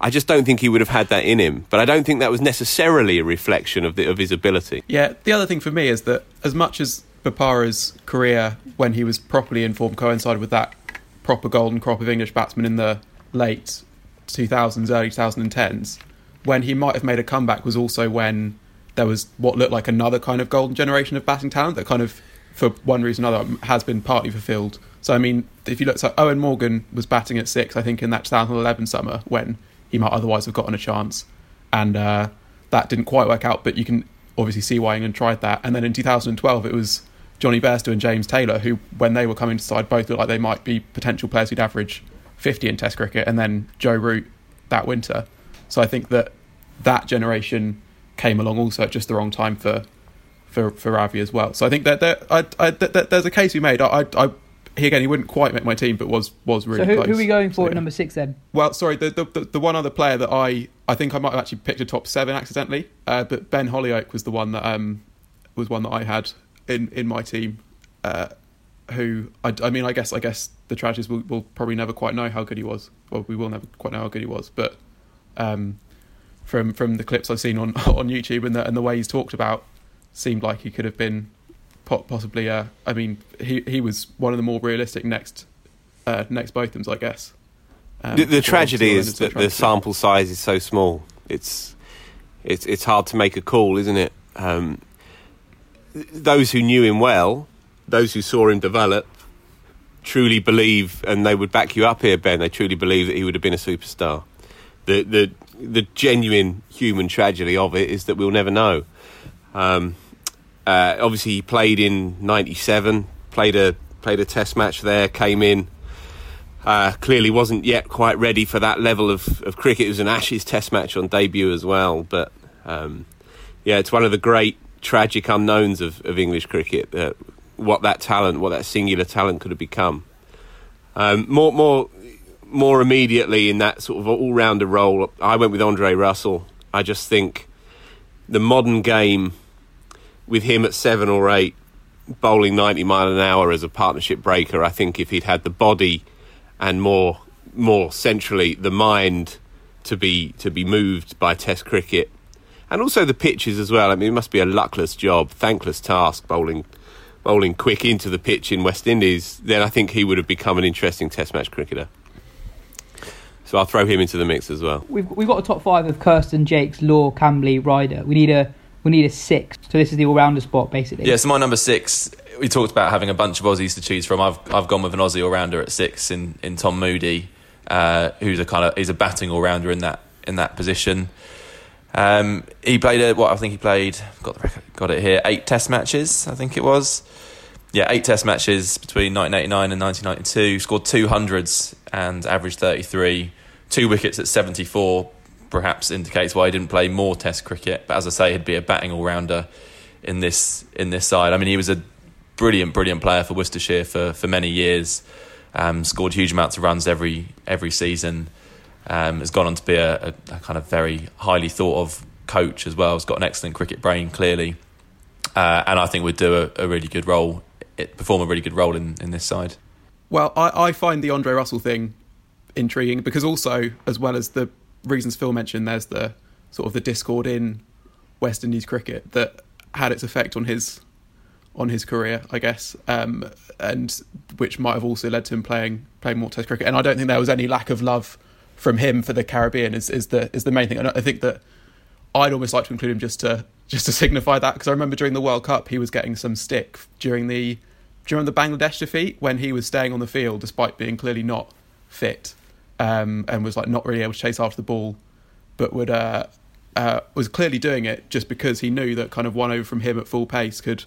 I just don't think he would have had that in him. But I don't think that was necessarily a reflection of, the, of his ability. Yeah, the other thing for me is that as much as Bopara's career, when he was properly informed, coincided with that proper golden crop of English batsmen in the late 2000s, early 2010s, when he might have made a comeback was also when there was what looked like another kind of golden generation of batting talent that kind of, for one reason or another, has been partly fulfilled. So, I mean, if you look, so Eoin Morgan was batting at six, I think, in that 2011 summer when he might otherwise have gotten a chance. And uh, that didn't quite work out, but you can obviously see why England tried that. And then in 2012, it was Jonny Bairstow and James Taylor, who, when they were coming to side, both looked like they might be potential players who'd average 50 in Test cricket, and then Joe Root that winter. So I think that that generation came along also at just the wrong time for for for Ravi as well. So I think that I, I, that there's a case we made. I, I he again he wouldn't quite make my team, but was was really so who, close. who are we going for so, at number six then? Well, sorry, the, the the one other player that I I think I might have actually picked a top seven accidentally, uh, but Ben Hollioake was the one that um was one that I had in in my team. Uh, who I, I mean I guess I guess the tragedies will, will probably never quite know how good he was. Well, we will never quite know how good he was, but um, from from the clips I've seen on on YouTube and the and the way he's talked about, seemed like he could have been possibly. Uh, I mean, he he was one of the more realistic next uh, next Bothams, I guess. Um, the, the tragedy is that the sample size is so small. It's it's it's hard to make a call, isn't it? Um, those who knew him well, those who saw him develop, truly believe, and they would back you up here, Ben. They truly believe that he would have been a superstar. The the the genuine human tragedy of it is that we'll never know. Um, uh, obviously, he played in '97, played a played a Test match there, came in. Uh, clearly wasn't yet quite ready for that level of, of cricket. It was an Ashes Test match on debut as well, but um, yeah, it's one of the great tragic unknowns of, of English cricket. Uh, what that talent, what that singular talent could have become. Um, more, more, more immediately in that sort of all-rounder role, I went with Andre Russell. I just think the modern game with him at seven or eight, bowling 90 mile an hour as a partnership breaker, I think if he'd had the body and more more centrally the mind to be to be moved by Test cricket, and also the pitches as well. I mean, it must be a luckless job, thankless task bowling bowling quick into the pitch in West Indies. Then I think he would have become an interesting Test match cricketer. So I'll throw him into the mix as well. We've we've got a top five of Kirsten, Jaques, Law, Kambli, Ryder. We need a we need a six. So this is the all-rounder spot, basically. Yeah, so my number six. We talked about having a bunch of Aussies to choose from. I've I've gone with an Aussie all-rounder at six in, in Tom Moody, uh, who's a kind of he's a batting all-rounder in that in that position. Um, he played a, what I think he played. Got the record, got it here. Eight Test matches, I think it was. Yeah, eight Test matches between 1989 and 1992. Scored two hundreds and averaged 33. Two wickets at 74 perhaps indicates why he didn't play more Test cricket. But as I say, he'd be a batting all rounder in this in this side. I mean, he was a brilliant, brilliant player for Worcestershire for for many years. Um, scored huge amounts of runs every every season. Um, has gone on to be a, a, a, kind of very highly thought of coach as well. Has got an excellent cricket brain, clearly, uh, and I think would do a, a really good role, perform a really good role in, in this side. Well, I, I find the Andre Russell thing intriguing because also, as well as the reasons Phil mentioned, there's the sort of the discord in West Indies cricket that had its effect on his on his career, I guess, um, and which might have also led to him playing playing more Test cricket. And I don't think there was any lack of love from him for the Caribbean. Is is the is the main thing. And I think that I'd almost like to include him just to just to signify that because I remember during the World Cup he was getting some stick during the during the Bangladesh defeat when he was staying on the field despite being clearly not fit um, and was like not really able to chase after the ball, but would uh, uh, was clearly doing it just because he knew that kind of one over from him at full pace could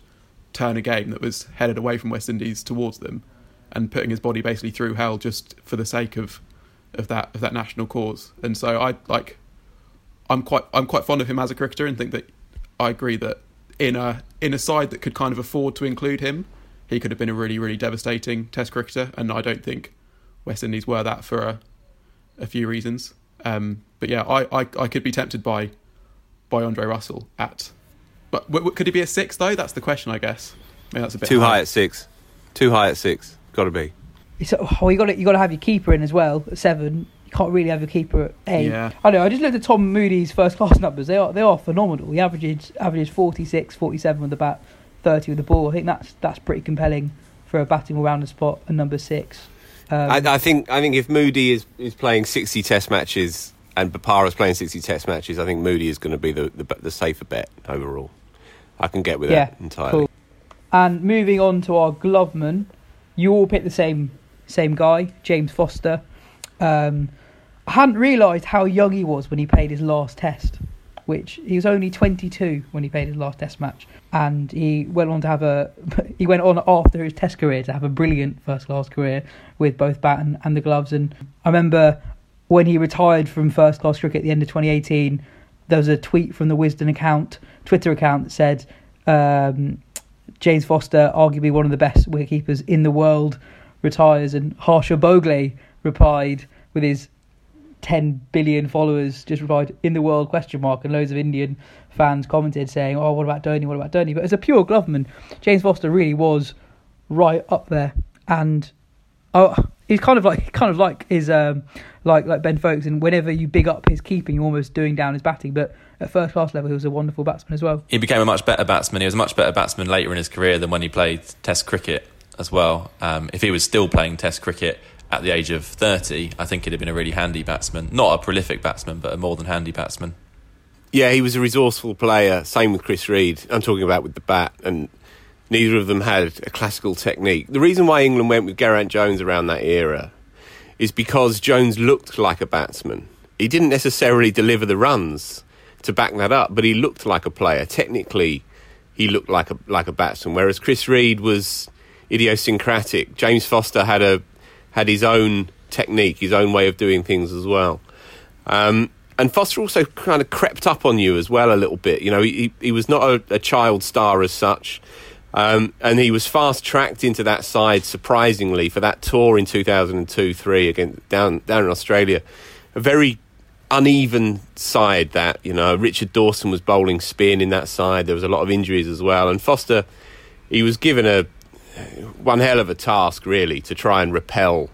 turn a game that was headed away from West Indies towards them, and putting his body basically through hell just for the sake of of that of that national cause. And so I like I'm quite I'm quite fond of him as a cricketer and think that I agree that in a in a side that could kind of afford to include him, he could have been a really really devastating Test cricketer, and I don't think West Indies were that for a a few reasons. Um, but yeah, I, I I could be tempted by by Andre Russell at, but w- w- could he be a six though? That's the question, I guess. Maybe that's a bit Too high at six. Too high at six. Got to be. It's, oh, you got to you got to have your keeper in as well at seven. You can't really have your keeper at eight. Yeah. I know. I just looked at Tom Moody's first class numbers. They are they are phenomenal. He averages averages 46, 47 with the bat, thirty with the ball. I think that's that's pretty compelling for a batting all rounder spot and number six. Um, I, I think I think if Moody is, is playing sixty Test matches and Bopara's playing sixty Test matches, I think Moody is going to be the, the the safer bet overall. I can get with yeah, that entirely. cool. And moving on to our gloveman, you all picked the same same guy, James Foster. Um, I hadn't realised how young he was when he played his last test, which he was only 22 when he played his last test match, and he went on to have a he went on after his test career to have a brilliant first class career with both bat and, and the gloves. And I remember when he retired from first class cricket at the end of 2018, there was a tweet from the Wisden account, Twitter account that said. Um, James Foster, arguably one of the best wicketkeepers in the world, retires, and Harsha Bhogle replied with his 10 billion followers, just replied in the world question mark, and loads of Indian fans commented saying, "Oh, what about Dhoni? What about Dhoni?" But as a pure gloveman, James Foster really was right up there, and oh, he's kind of like kind of like his um, like like Ben Foakes, and whenever you big up his keeping, you're almost doing down his batting, but at first class level, he was a wonderful batsman as well. He became a much better batsman. He was a much better batsman later in his career than when he played Test cricket as well. Um, if he was still playing Test cricket at the age of 30, I think he'd have been a really handy batsman. Not a prolific batsman, but a more than handy batsman. Yeah, he was a resourceful player. Same with Chris Read. I'm talking about with the bat, and neither of them had a classical technique. The reason why England went with Geraint Jones around that era is because Jones looked like a batsman. He didn't necessarily deliver the runs to back that up, but he looked like a player. Technically, he looked like a like a batsman. Whereas Chris Read was idiosyncratic. James Foster had a had his own technique, his own way of doing things as well. Um, and Foster also kind of crept up on you as well a little bit. You know, he he was not a, a child star as such. Um, and he was fast tracked into that side surprisingly for that tour in 2002 3 against down down in Australia. A very uneven side that, you know, Richard Dawson was bowling spin in that side. There was a lot of injuries as well. And Foster, he was given a one hell of a task, really, to try and repel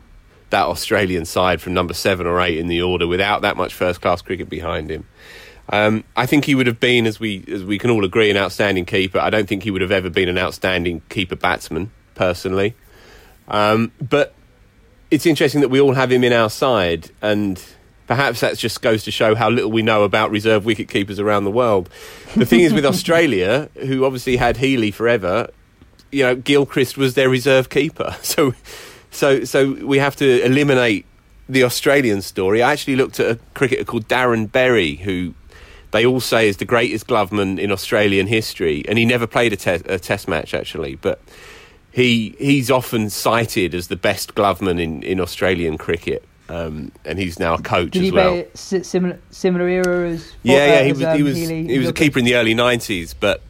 that Australian side from number seven or eight in the order without that much first class cricket behind him. Um, I think he would have been, as we as we can all agree, an outstanding keeper. I don't think he would have ever been an outstanding keeper batsman, personally. Um, but it's interesting that we all have him in our side, and perhaps that just goes to show how little we know about reserve wicket keepers around the world. The thing is with Australia, who obviously had Healy forever, you know, Gilchrist was their reserve keeper. So, so, so we have to eliminate the Australian story. I actually looked at a cricketer called Darren Berry, who they all say is the greatest gloveman in Australian history, and he never played a, te- a test match actually, but he he's often cited as the best gloveman in, in Australian cricket. Um, and he's now a coach Did as he well. similar similar era as Yeah, yeah, he as, was um, he was Healy he was a keeper in the early nineties, but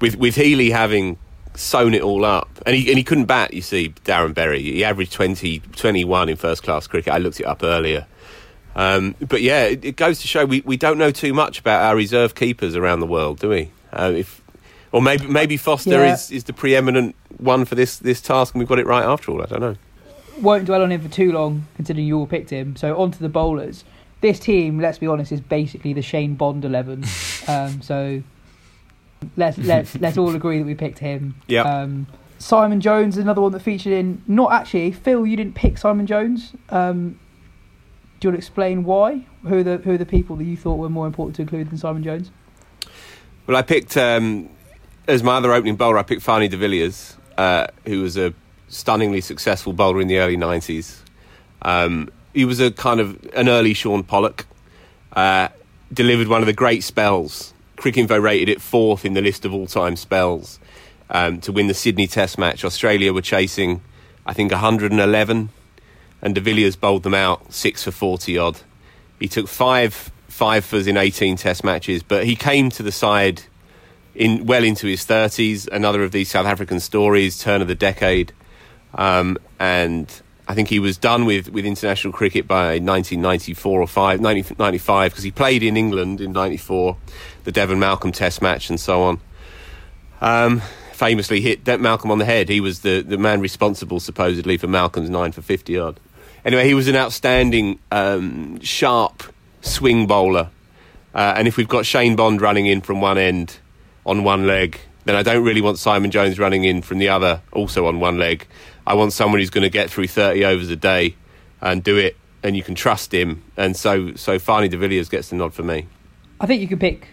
with with Healy having sewn it all up, and he and he couldn't bat. You see, Darren Berry, he averaged 20, 21 in first class cricket. I looked it up earlier. Um, but yeah, it, it goes to show we, we don't know too much about our reserve keepers around the world, do we? Uh, if or maybe maybe Foster Yeah. is, is the preeminent one for this this task, and we've got it right after all. I don't know. won't dwell on him for too long, considering you all picked him. So on to the bowlers. This team, let's be honest, is basically the Shane Bond eleven. um, so let's let's let's all agree that we picked him. Yep. Um, Simon Jones, is another one that featured in. Not actually, Phil. You didn't pick Simon Jones. Um, do you want to explain why? Who are the who are the people that you thought were more important to include than Simon Jones? Well, I picked um, as my other opening bowler. I picked Fanie de Villiers, uh, who was a stunningly successful bowler in the early nineties, um, he was a kind of an early Shaun Pollock. Uh, delivered one of the great spells. Cricinfo rated it fourth in the list of all-time spells um, to win the Sydney Test match. Australia were chasing, I think, 111, and De Villiers bowled them out six for 40 odd. He took five five in 18 Test matches, but he came to the side in well into his 30s. Another of these South African stories, turn of the decade, um, and I think he was done with, with international cricket by 1994 or 5, 1995 because he played in England in 94, the Devon Malcolm Test match and so on. Um, famously hit Malcolm on the head. He was the, the man responsible supposedly for Malcolm's 9 for 50 odd. Anyway, he was an outstanding, um, sharp swing bowler. Uh, and if we've got Shane Bond running in from one end on one leg, then I don't really want Simon Jones running in from the other, also on one leg. I want someone who's going to get through 30 overs a day and do it, and you can trust him. And so, so Fanie de Villiers gets the nod for me. I think you could pick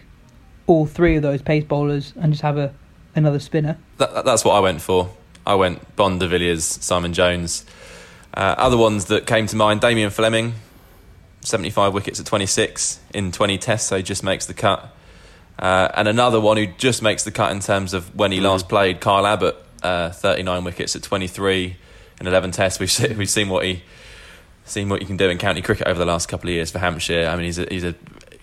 all three of those pace bowlers and just have a another spinner. That, that's what I went for. I went Bond, de Villiers, Simon Jones. Uh, other ones that came to mind: Damien Fleming, 75 wickets at 26 in 20 tests, so he just makes the cut. Uh, and another one who just makes the cut in terms of when he mm. last played, Kyle Abbott, uh, 39 wickets at 23 in 11 tests. We've seen, we've seen what he seen what he can do in county cricket over the last couple of years for Hampshire. I mean, he's a, he's a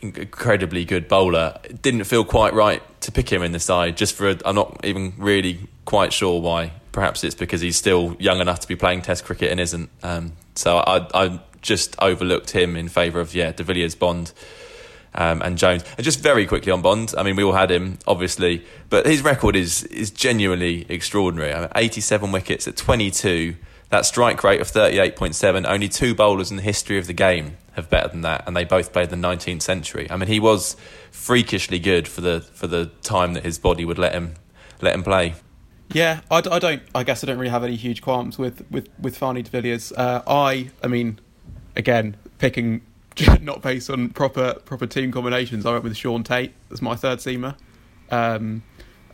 incredibly good bowler. It didn't feel quite right to pick him in the side. Just for i am not even really quite sure why. Perhaps it's because he's still young enough to be playing Test cricket and isn't. Um, so I, I just overlooked him in favour of yeah De Villiers Bond um, and Jones. And just very quickly on Bond, I mean, we all had him, obviously, but his record is is genuinely extraordinary. I mean, 87 wickets at 22, that strike rate of 38.7. Only two bowlers in the history of the game have better than that, and they both played the 19th century. I mean, he was freakishly good for the for the time that his body would let him let him play. Yeah, I, I don't. I guess I don't really have any huge qualms with with with Fanie de Villiers. Uh, I, I mean, again, picking not based on proper proper team combinations. I went with Shaun Tait as my third seamer. Um,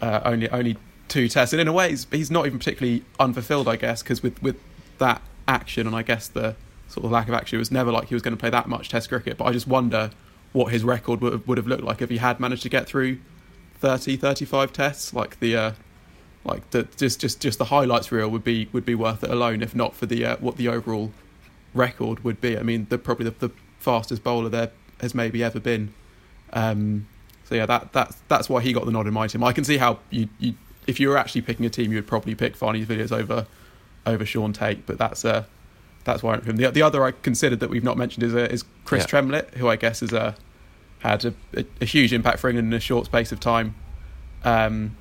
uh, only only two tests, and in a way, he's, he's not even particularly unfulfilled, I guess, because with with that action and I guess the sort of lack of action, it was never like he was going to play that much Test cricket. But I just wonder what his record would have, would have looked like if he had managed to get through 30, 35 tests. Like the uh, like the just just just the highlights reel would be would be worth it alone, if not for the uh, what the overall record would be. I mean, the probably the, the fastest bowler there has maybe ever been. Um, so yeah, that that's that's why he got the nod in my team. I can see how you, you if you were actually picking a team, you would probably pick Fani videos over over Shaun Tait, but that's uh that's why I went for him. The, the other I considered that we've not mentioned is uh, is Chris yeah. Tremlett, who I guess has uh, had a, a, a, huge impact for England in a short space of time, um,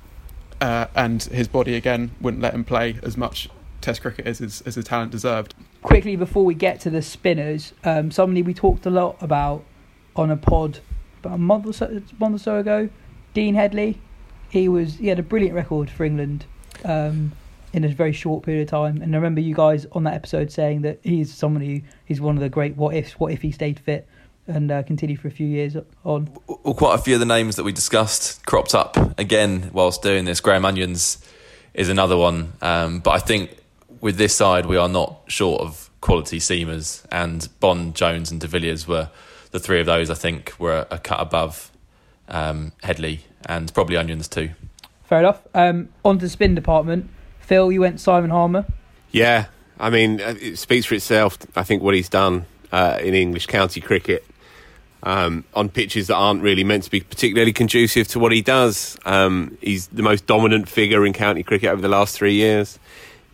uh, and his body again wouldn't let him play as much Test cricket as his, as his talent deserved quickly before we get to the spinners, um, somebody we talked a lot about on a pod about a month or so, month or so ago, Dean Headley. He was he had a brilliant record for England um, in a very short period of time, and I remember you guys on that episode saying that he's someone who he's one of the great what ifs. What if he stayed fit? and uh, continue for a few years on. Well, quite a few of the names that we discussed cropped up again whilst doing this. Graham Onions is another one, um, but I think with this side, we are not short of quality seamers, and Bond, Jones, and De Villiers were the three of those. I think were a, cut above um, Headley and probably Onions too. Fair enough. Um, on to the spin department. Phil, you went Simon Harmer. Yeah, I mean, uh, it speaks for itself. I think what he's done uh, in English county cricket um, on pitches that aren't really meant to be particularly conducive to what he does. Um, he's the most dominant figure in county cricket over the last three years.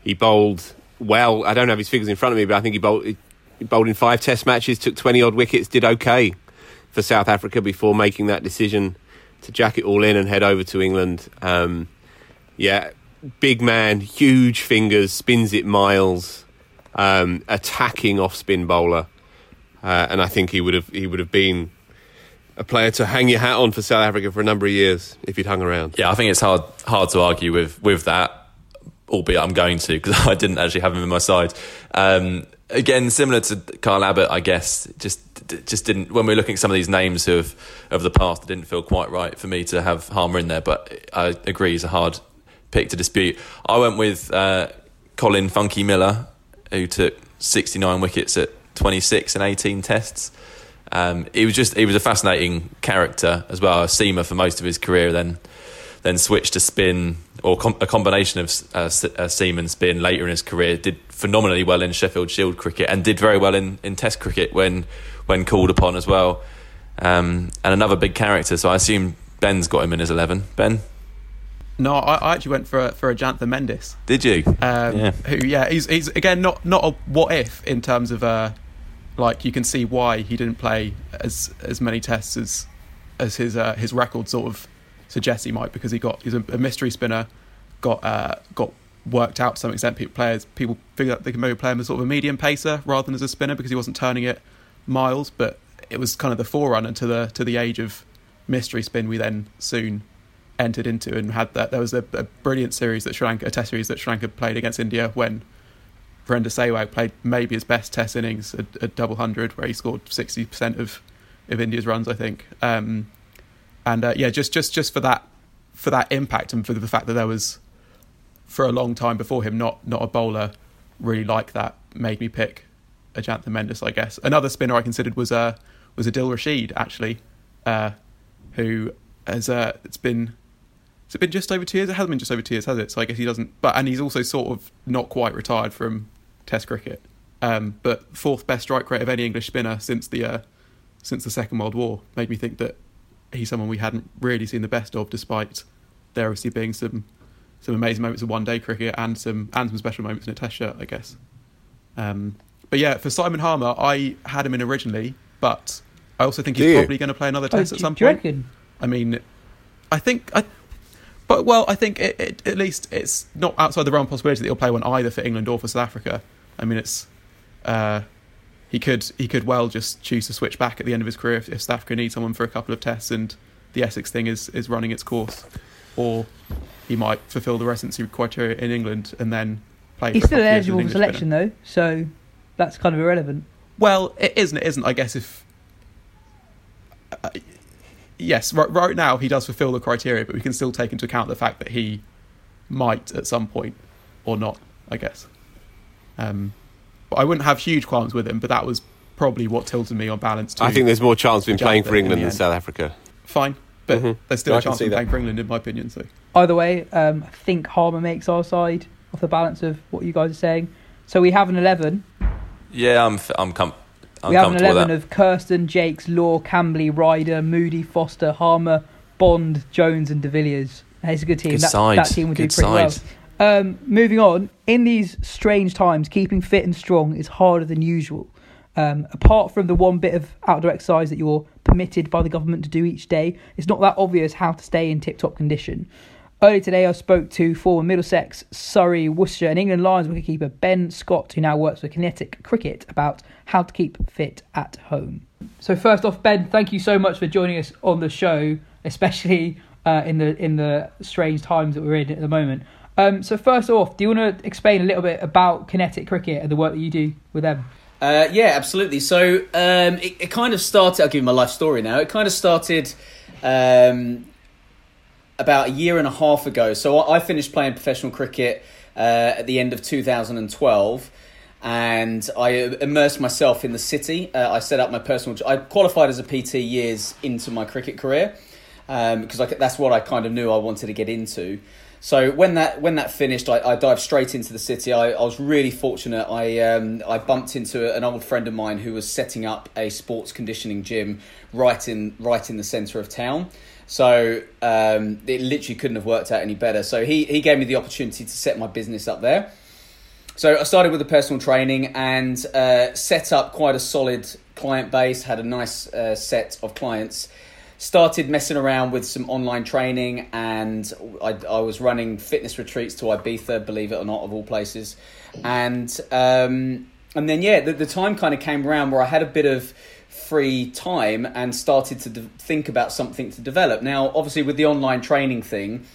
He bowled well. I don't have his figures in front of me, but I think he bowled, he bowled in five Test matches, took 20 odd wickets, did okay for South Africa before making that decision to jack it all in and head over to England. Um, yeah, big man, huge fingers, spins it miles, um, attacking off spin bowler, uh, and I think he would have he would have been a player to hang your hat on for South Africa for a number of years if he'd hung around. Yeah, I think it's hard hard to argue with with that albeit I'm going to because I didn't actually have him in my side. Um, again, similar to Carl Abbott, I guess. Just just didn't when we are looking at some of these names of of the past, it didn't feel quite right for me to have Harmer in there. But I agree, he's a hard pick to dispute. I went with uh, Colin Funky Miller, who took 69 wickets at 26 and 18 tests. Um, he was just he was a fascinating character as well. A seamer for most of his career, then then switched to spin or com- a combination of uh, uh, seam and spin later in his career. Did phenomenally well in Sheffield Shield cricket and did very well in, in Test cricket when when called upon as well. Um, and another big character, so I assume Ben's got him in his eleven. Ben. No, I, I actually went for a, for Ajantha Mendis. Did you? Um, yeah. Who? Yeah, he's he's again not not a what if in terms of uh, like you can see why he didn't play as as many tests as as his uh, his record sort of suggests he might because he got he's a, a mystery spinner, got uh, got worked out to some extent. People players people figure that they can maybe play him as sort of a medium pacer rather than as a spinner because he wasn't turning it miles, but it was kind of the forerunner to the to the age of mystery spin we then soon entered into and had that. There was a, a brilliant series that Sri Lanka, a test series that Sri Lanka played against India when Virender Sehwag played maybe his best test innings at, at double hundred, where he scored sixty percent of of India's runs, I think. Um, and uh, yeah, just just just for that for that impact and for the fact that there was for a long time before him not not a bowler really like that made me pick Ajantha Mendis, I guess. Another spinner I considered was uh was Adil Rashid actually, uh, who has uh, it's been it's been just over two years. It hasn't been just over two years, has it? So I guess he doesn't. But and he's also sort of not quite retired from Test cricket. Um, but fourth best strike rate of any English spinner since the uh, since the Second World War made me think that he's someone we hadn't really seen the best of, despite there obviously being some some amazing moments of one day cricket and some and some special moments in a Test shirt, I guess. Um, but yeah, for Simon Harmer, I had him in originally, but I also think he's probably going to play another oh, Test oh, at some point. I mean, I think I but well, I think it, it, at least it's not outside the realm of possibility that he'll play one either for England or for South Africa. I mean, it's uh, he could he could well just choose to switch back at the end of his career if, if South Africa needs someone for a couple of tests and the Essex thing is is running its course, or he might fulfil the residency criteria in England and then play. He's still eligible for selection spinner. though, so that's kind of irrelevant. Well, it isn't. It isn't. I guess if. Uh, yes, right, right now he does fulfil the criteria, but we can still take into account the fact that he might at some point or not. I guess. Um, I wouldn't have huge qualms with him, but that was probably what tilted me on balance. I think there's more chance of him playing for England than South Africa. Fine, but mm-hmm. there's still a chance of him playing for England, in my opinion. So either way, um, I think Harmer makes our side off the balance of what you guys are saying. So we have an eleven. Yeah, I'm. I'm com- we have an 11 of Kirsten, Jaques, Law, Kambli, Ryder, Moody, Foster, Harmer, Bond, Jones, and De Villiers. It's a good team. Good that, side. that team would good do pretty side. well. Um, moving on, in these strange times, keeping fit and strong is harder than usual. Um, apart from the one bit of outdoor exercise that you're permitted by the government to do each day, it's not that obvious how to stay in tip top condition. Earlier today, I spoke to former Middlesex, Surrey, Worcester, and England Lions wicketkeeper Ben Scott, who now works for Kinetic Cricket, about how to keep fit at home. So, first off, Ben, thank you so much for joining us on the show, especially uh, in the in the strange times that we're in at the moment. Um, so, first off, do you want to explain a little bit about Kinetic Cricket and the work that you do with them? Uh, yeah, absolutely. So, um, it, it, kind of started. I'll give you my life story now. It kind of started. Um, about a year and a half ago. So I finished playing professional cricket uh, at the end of 2012 and I immersed myself in the city. Uh, I set up my personal. I qualified as a PT years into my cricket career because um, that's what I kind of knew I wanted to get into. So when that when that finished, I, I dived straight into the city. I, I was really fortunate. I um, I bumped into an old friend of mine who was setting up a sports conditioning gym right in right in the centre of town. So um, it literally couldn't have worked out any better. So he, he gave me the opportunity to set my business up there. So I started with the personal training and uh, set up quite a solid client base, had a nice uh, set of clients. Started messing around with some online training and I, I was running fitness retreats to Ibiza, believe it or not, of all places. And, um, and then, yeah, the, the time kind of came around where I had a bit of free time and started to de- think about something to develop. Now, obviously, with the online training thing,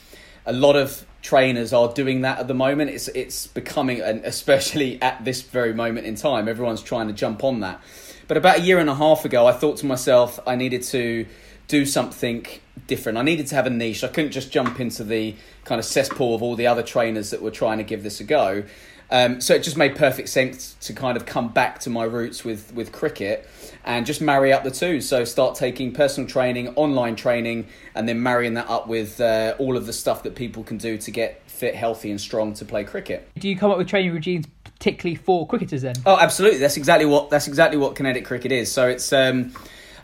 a lot of trainers are doing that at the moment. It's it's becoming, and especially at this very moment in time, everyone's trying to jump on that. But about a year and a half ago, I thought to myself, I needed to do something different. I needed to have a niche. I couldn't just jump into the kind of cesspool of all the other trainers that were trying to give this a go. Um, so it just made perfect sense to kind of come back to my roots with with cricket and just marry up the two. So start taking personal training, online training, and then marrying that up with uh, all of the stuff that people can do to get fit, healthy, and strong to play cricket. Do you come up with training routines particularly for cricketers then? Oh, absolutely. That's exactly what that's exactly what kinetic cricket is. So it's. Um,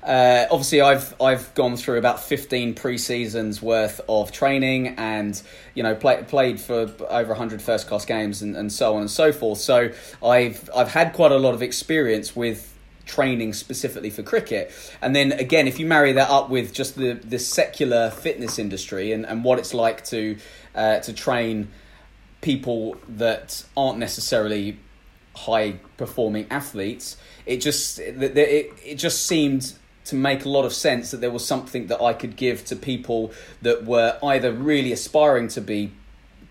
uh, obviously, I've I've gone through about fifteen pre-seasons worth of training, and you know play, played for over 100 first class games, and, and so on and so forth. So I've I've had quite a lot of experience with training specifically for cricket. And then again, if you marry that up with just the, the secular fitness industry and, and what it's like to uh, to train people that aren't necessarily high performing athletes, it just it, it, it just seemed to make a lot of sense that there was something that I could give to people that were either really aspiring to be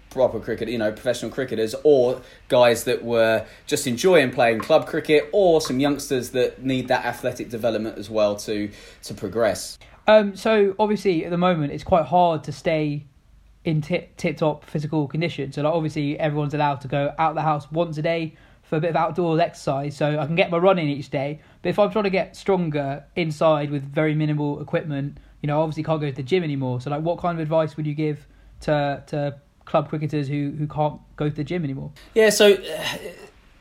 proper cricket, you know, professional cricketers, or guys that were just enjoying playing club cricket, or some youngsters that need that athletic development as well to to progress. Um, so obviously at the moment it's quite hard to stay in tip tip top physical condition. So like obviously everyone's allowed to go out the house once a day for a bit of outdoor exercise, so I can get my run in each day. But if I'm trying to get stronger inside with very minimal equipment, you know, obviously can't go to the gym anymore. So like, what kind of advice would you give to to club cricketers who who can't go to the gym anymore? Yeah, so. Uh,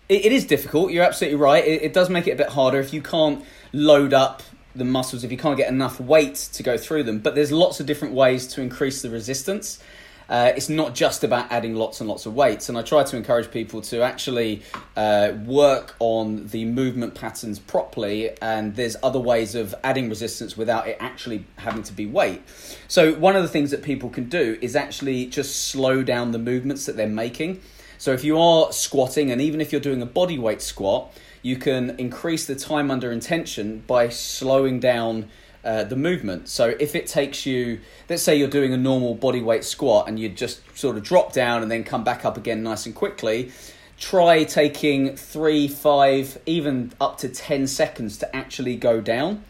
it, it is difficult. You're absolutely right. It, it does make it a bit harder if you can't load up the muscles if you can't get enough weight to go through them. But there's lots of different ways to increase the resistance. Uh, it's not just about adding lots and lots of weights. And I try to encourage people to actually uh, work on the movement patterns properly. And there's other ways of adding resistance without it actually having to be weight. So, one of the things that people can do is actually just slow down the movements that they're making. So, if you are squatting, and even if you're doing a body weight squat, you can increase the time under intention by slowing down uh, the movement. So if it takes you, let's say you're doing a normal body weight squat and you just sort of drop down and then come back up again nice and quickly, try taking three, five, even up to 10 seconds to actually go down.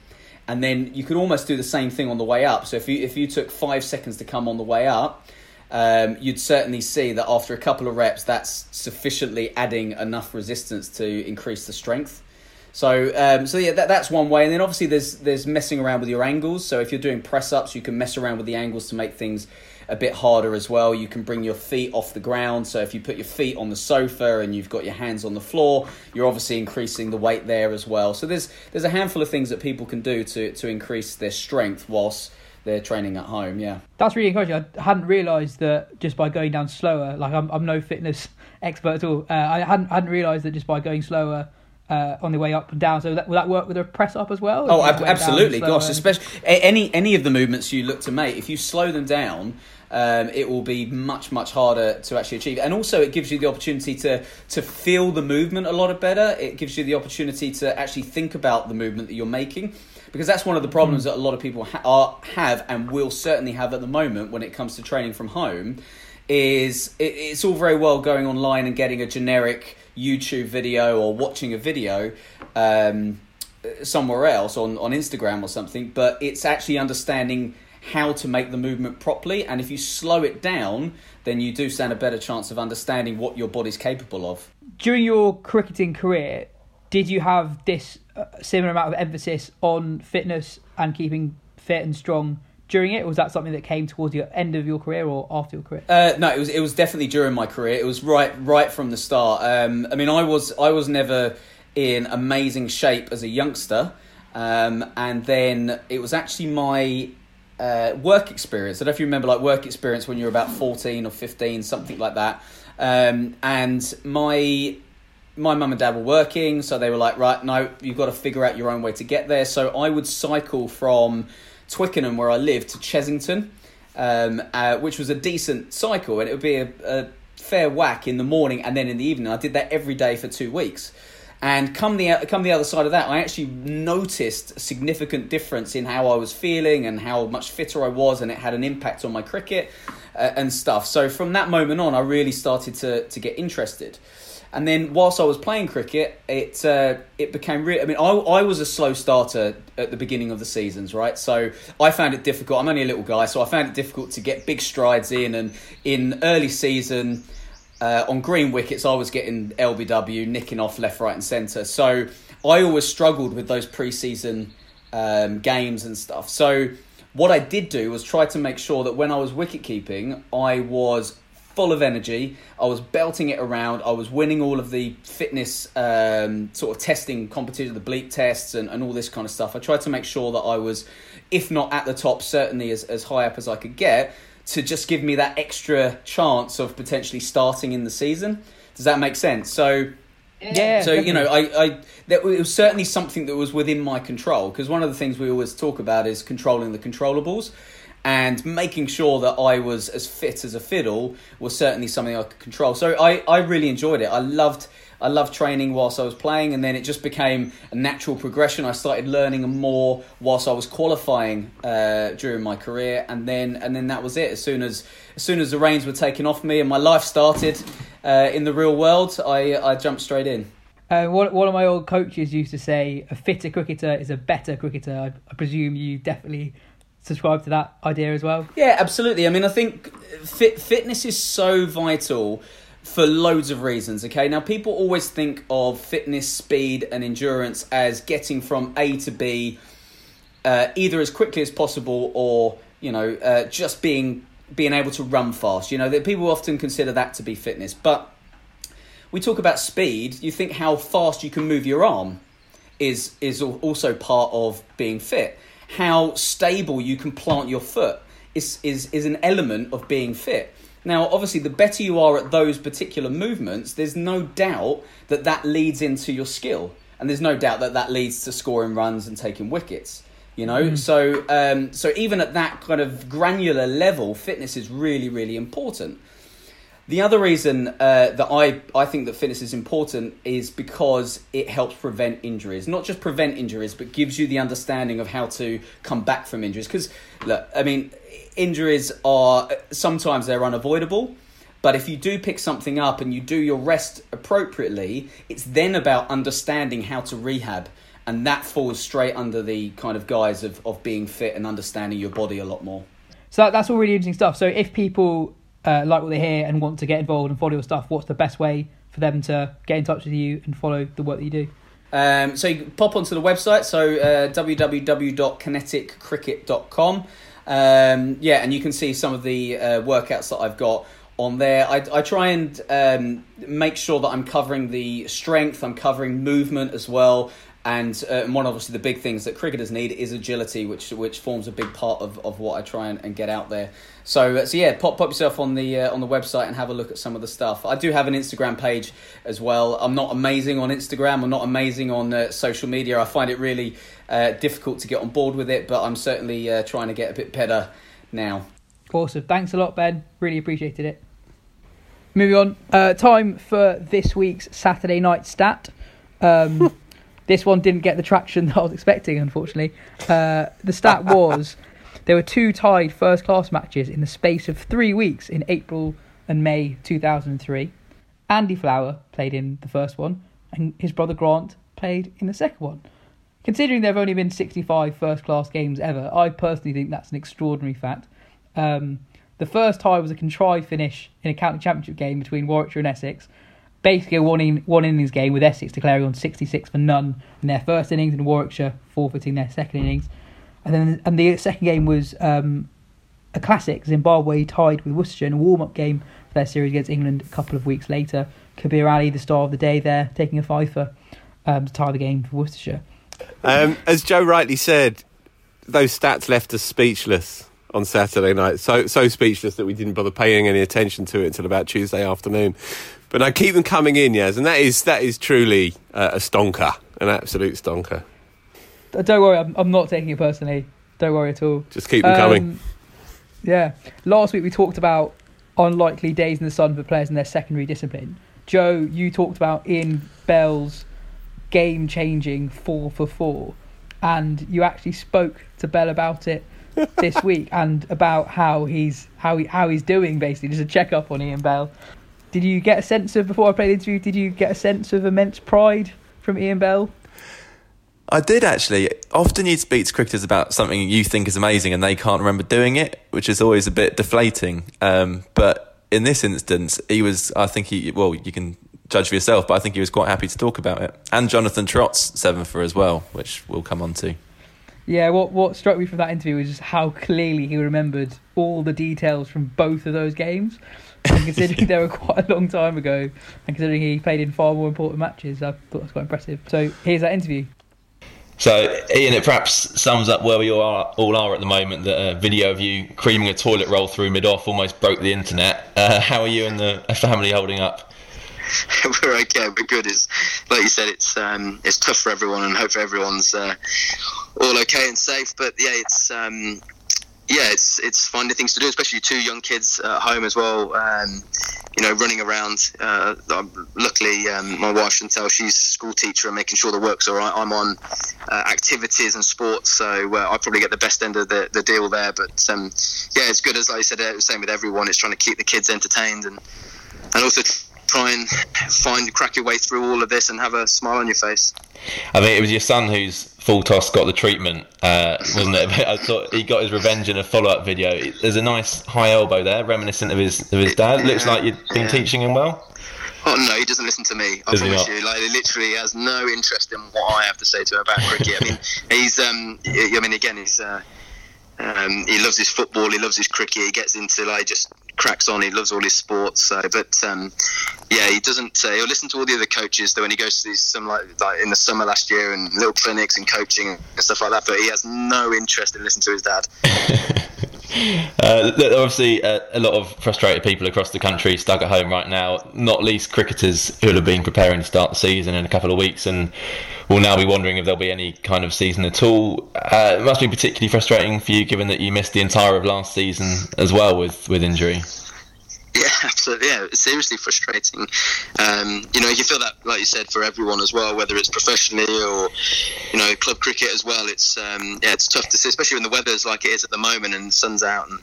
And then you could almost do the same thing on the way up. So if you if you took five seconds to come on the way up, um, you'd certainly see that after a couple of reps, that's sufficiently adding enough resistance to increase the strength. So, um, so yeah, that, that's one way. And then obviously there's there's messing around with your angles. So if you're doing press ups, you can mess around with the angles to make things a bit harder as well. You can bring your feet off the ground. So if you put your feet on the sofa and you've got your hands on the floor, you're obviously increasing the weight there as well. So there's there's a handful of things that people can do to to increase their strength whilst they're training at home. Yeah, that's really encouraging. I hadn't realised that just by going down slower, like I'm I'm no fitness expert at all. Uh, I hadn't hadn't realised that just by going slower. Uh, on the way up and down, so that, will that work with a press up as well? Oh, ab- absolutely! Gosh, especially any any of the movements you look to make, if you slow them down, um, it will be much much harder to actually achieve. And also, it gives you the opportunity to to feel the movement a lot better. It gives you the opportunity to actually think about the movement that you're making because that's one of the problems that a lot of people ha- are, have and will certainly have at the moment when it comes to training from home is it, it's all very well going online and getting a generic YouTube video or watching a video um, somewhere else on, on Instagram or something, but it's actually understanding how to make the movement properly. And if you slow it down, then you do stand a better chance of understanding what your body's capable of. During your cricketing career, did you have this uh, similar amount of emphasis on fitness and keeping fit and strong during it, was that something that came towards the end of your career or after your career? Uh, no, it was it was definitely during my career. It was right right from the start. Um, I mean, I was I was never in amazing shape as a youngster, um, and then it was actually my uh, work experience. I don't know if you remember like work experience when you were about fourteen or fifteen, something like that. Um, and my my mum and dad were working, so they were like, right, no, you've got to figure out your own way to get there. So I would cycle from Twickenham, where I lived, to Chessington, um, uh, which was a decent cycle, and it would be a, a fair whack in the morning and then in the evening. I did that every day for two weeks. And come the come the other side of that, I actually noticed a significant difference in how I was feeling and how much fitter I was, and it had an impact on my cricket uh, and stuff. So from that moment on, I really started to to get interested. And then whilst I was playing cricket, it uh, it became real. I mean, I, I was a slow starter at the beginning of the seasons, right? So I found it difficult. I'm only a little guy, so I found it difficult to get big strides in. And in early season, uh, on green wickets, I was getting LBW, nicking off left, right, and centre. So I always struggled with those pre-season um, games and stuff. So what I did do was try to make sure that when I was wicket keeping, I was full of energy. I was belting it around. I was winning all of the fitness um, sort of testing competitions, the bleep tests, and, and all this kind of stuff. I tried to make sure that I was, if not at the top, certainly as, as high up as I could get to just give me that extra chance of potentially starting in the season. Does that make sense? So Yeah. so you know. I, I that it was certainly something that was within my control because one of the things we always talk about is controlling the controllables, and making sure that I was as fit as a fiddle was certainly something I could control. So I, I really enjoyed it. I loved I loved training whilst I was playing, and then it just became a natural progression. I started learning more whilst I was qualifying uh, during my career, and then and then that was it. As soon as as soon as the reins were taken off me and my life started uh, in the real world, I I jumped straight in. Uh, one, one of my old coaches used to say, a fitter cricketer is a better cricketer. I, I presume you definitely subscribe to that idea as well. Yeah, absolutely. I mean, I think fit, fitness is so vital for loads of reasons. Okay, now people always think of fitness, speed, and endurance as getting from A to B uh, either as quickly as possible or you know uh, just being being able to run fast. You know that people often consider that to be fitness, but we talk about speed. You think how fast you can move your arm is is also part of being fit. How stable you can plant your foot is is is an element of being fit. Now, obviously, the better you are at those particular movements, there's no doubt that that leads into your skill, and there's no doubt that that leads to scoring runs and taking wickets. You know, so um, so even at that kind of granular level, fitness is really really important. The other reason uh, that I, I think that fitness is important is because it helps prevent injuries. Not just prevent injuries, but gives you the understanding of how to come back from injuries. Because, look, I mean, injuries are sometimes they're unavoidable. But if you do pick something up and you do your rest appropriately, it's then about understanding how to rehab. And that falls straight under the kind of guise of, of being fit and understanding your body a lot more. So that, that's all really interesting stuff. So if people uh, like what they hear and want to get involved and follow your stuff, what's the best way for them to get in touch with you and follow the work that you do? Um, so you pop onto the website, so uh, www.kineticcricket.com. Um, yeah, and you can see some of the uh, workouts that I've got on there. I, I try and um, make sure that I'm covering the strength, I'm covering movement as well. And, uh, and one obviously the big things that cricketers need is agility, which which forms a big part of, of what I try and, and get out there. So uh, so yeah, pop pop yourself on the uh, on the website and have a look at some of the stuff. I do have an Instagram page as well. I'm not amazing on Instagram. I'm not amazing on uh, social media. I find it really uh, difficult to get on board with it, but I'm certainly uh, trying to get a bit better now. Awesome. Thanks a lot, Ben. Really appreciated it. Moving on. Uh, time for this week's Saturday night stat. Um, this one didn't get the traction that I was expecting, unfortunately. Uh, the stat was there were two tied first class matches in the space of three weeks in April and May 2003. Andy Flower played in the first one, and his brother Grant played in the second one. Considering there have only been 65 first class games ever, I personally think that's an extraordinary fact. Um, the first tie was a contrived finish in a county championship game between Warwickshire and Essex. Basically, a one, in, one innings game with Essex declaring on 66 for none in their first innings and Warwickshire forfeiting their second innings. And then and the second game was um, a classic. Zimbabwe tied with Worcestershire in a warm up game for their series against England a couple of weeks later. Kabir Ali, the star of the day, there taking a fifer um, to tie the game for Worcestershire. Um, as Joe rightly said, those stats left us speechless on Saturday night. So so speechless that we didn't bother paying any attention to it until about Tuesday afternoon. But I keep them coming in, Yaz, and that is that is truly uh, a stonker, an absolute stonker. Don't worry, I'm, I'm not taking it personally. Don't worry at all. Just keep them coming. Um, Yeah. Last week we talked about unlikely days in the sun for players in their secondary discipline. Joe, you talked about Ian Bell's game changing four for four, and you actually spoke to Bell about it this week and about how he's how he, how he's doing basically just a check up on Ian Bell. Did you get a sense of before I played the interview? Did you get a sense of immense pride from Ian Bell? I did actually. Often you'd speak to cricketers about something you think is amazing and they can't remember doing it, which is always a bit deflating. Um, but in this instance, he was. I think he. Well, you can judge for yourself, but I think he was quite happy to talk about it. And Jonathan Trott's seven for as well, which we'll come on to. Yeah, what what struck me from that interview was just how clearly he remembered all the details from both of those games. And considering they were quite a long time ago, and considering he played in far more important matches, I thought that's quite impressive. So here's that interview. So, Ian, it perhaps sums up where we all are, all are at the moment. That a video of you creaming a toilet roll through mid off almost broke the internet. Uh, how are you and the family holding up? we're okay. We're good. It's like you said. It's um, it's tough for everyone, and hope everyone's uh, all okay and safe. But yeah, it's um, yeah, it's it's finding things to do, especially two young kids at home as well. Um, you know, running around. Uh, luckily, um, my wife Chantel, she's a school teacher and making sure the work's all right. I'm on uh, activities and sports, so uh, I probably get the best end of the, the deal there. But um, yeah, it's good as I said. Uh, same with everyone. It's trying to keep the kids entertained and and also try and find crack your way through all of this and have a smile on your face. I mean, it was your son who's full toss got the treatment, uh, wasn't it? I thought he got his revenge in a follow up video. There's a nice high elbow there, reminiscent of his of his dad. Looks like you've been yeah. teaching him well. Oh no, he doesn't listen to me. I Does promise you. Like, he literally has no interest in what I have to say to him about cricket. I mean, he's. Um, I mean, again, he's. Uh, um, he loves his football. He loves his cricket. He gets into like just cracks on. He loves all his sports. So, but um, yeah, he doesn't. Uh, he'll listen to all the other coaches. Though when he goes to these some like, like in the summer last year and little clinics and coaching and stuff like that. But he has no interest in listening to his dad. uh, obviously, uh, a lot of frustrated people across the country stuck at home right now. Not least cricketers who have been preparing to start the season in a couple of weeks and will now be wondering if there'll be any kind of season at all. Uh, it must be particularly frustrating for you, given that you missed the entire of last season as well with with injury. Yeah, absolutely. Yeah, it's seriously frustrating. Um, you know, you feel that, like you said, for everyone as well, whether it's professionally or you know club cricket as well. It's um, yeah, it's tough to see, especially when the weather's like it is at the moment and the sun's out and.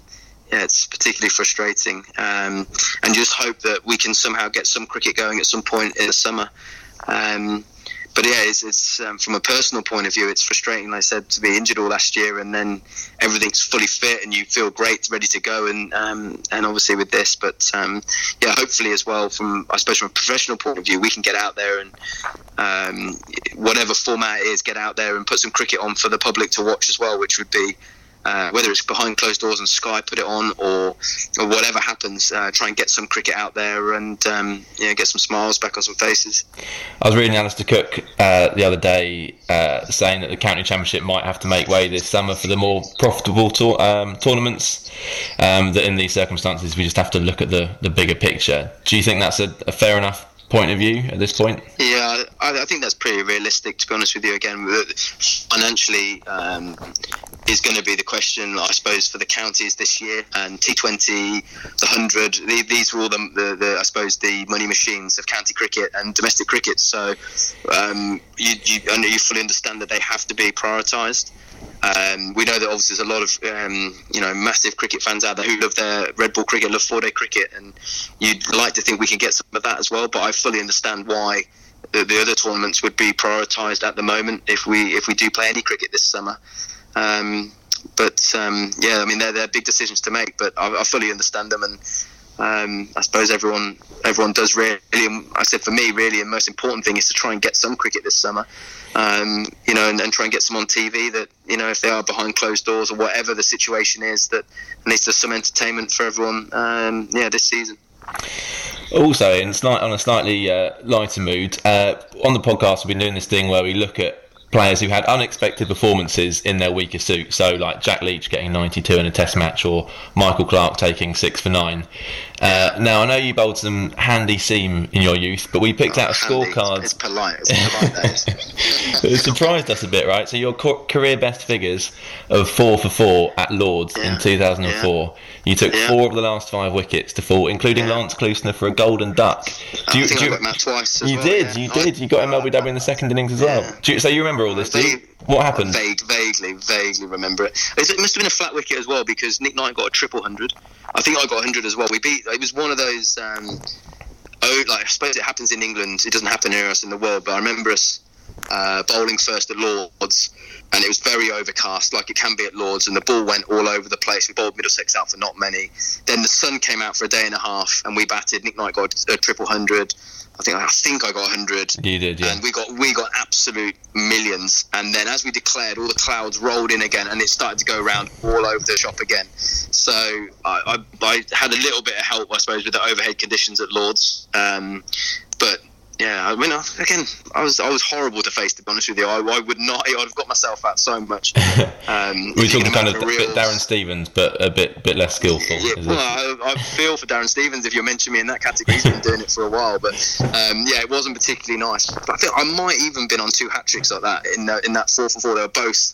Yeah, it's particularly frustrating, um, and just hope that we can somehow get some cricket going at some point in the summer. Um, but yeah, it's, it's um, from a personal point of view, it's frustrating. Like I said to be injured all last year, and then everything's fully fit, and you feel great, ready to go, and um, and obviously with this, but um, yeah, hopefully as well from I suppose from a professional point of view, we can get out there and um, whatever format it is, get out there and put some cricket on for the public to watch as well, which would be uh, whether it's behind closed doors and Sky put it on or, or whatever happens, uh, try and get some cricket out there and um, yeah, get some smiles back on some faces. I was reading Alastair Cook uh, the other day uh, saying that the county championship might have to make way this summer for the more profitable to- um, tournaments. Um, that in these circumstances we just have to look at the, the bigger picture. Do you think that's a, a fair enough point of view at this point? Yeah, I, I, think that's pretty realistic. To be honest with you, again, financially, um, is going to be the question, I suppose, for the counties this year. And T20, the hundred, these were all the, the, the, I suppose, the money machines of county cricket and domestic cricket. So um, you, you, you fully understand that they have to be prioritised. Um, we know that obviously there's a lot of um, you know massive cricket fans out there who love their red ball cricket, love four day cricket, and you'd like to think we can get some of that as well. But I fully understand why the, the other tournaments would be prioritised at the moment if we if we do play any cricket this summer. Um, but um, yeah, I mean they're, they're big decisions to make, but I, I fully understand them, and um, I suppose everyone everyone does really. I said for me, really, the most important thing is to try and get some cricket this summer. Um, you know, and, and, try and get some on TV that, you know, if they are behind closed doors or whatever the situation is, that at least there's some entertainment for everyone, um, yeah, this season. Also, in slight, on a slightly uh, lighter mood, uh, on the podcast, we've been doing this thing where we look at players who had unexpected performances in their weaker suit. So, like Jack Leach getting 92 in a Test match, or Michael Clarke taking six for nine. Uh, now, I know you bowled some handy seam in your youth, but we picked oh, out a scorecard. It's, polite. It's polite. it surprised us a bit, right? So, your career best figures of four for four at Lords yeah. in 2004. Yeah. You took yeah. four of the last five wickets to fall, including Lance Klusener for a golden duck. Do you, I think do you, I got him twice. you well, did, you did. You got him LBW in the second innings as well. You, so you remember all this, you? What happened? Vague, vaguely, vaguely remember it. It must have been a flat wicket as well because Nick Knight got a triple hundred. I think I got hundred as well. We beat. It was one of those. Um, oh, like I suppose it happens in England. It doesn't happen anywhere else in the world. But I remember us uh, bowling first at Lords, and it was very overcast, like it can be at Lords, and the ball went all over the place. We bowled Middlesex out for not many. Then the sun came out for a day and a half, and we batted. Nick Knight got a triple hundred. I think I think I got hundred. You did, yeah. And we got we got absolute millions. And then as we declared, all the clouds rolled in again, and it started to go around all over the shop again. So I, I, I had a little bit of help, I suppose, with the overhead conditions at Lords. Um, but yeah, I mean, again, I was I was horrible to face. To be honest with you, I, I would not. I'd have got myself out so much. Um, We're talking kind of imagine a a bit real- Darren Stevens, but a bit bit less skillful. yeah, well. I, I feel for Darren Stevens if you're mentioning me in that category. He's been doing it for a while, but um, yeah, it wasn't particularly nice. But I think I might even been on two hat tricks like that in the, in that four for four. They were both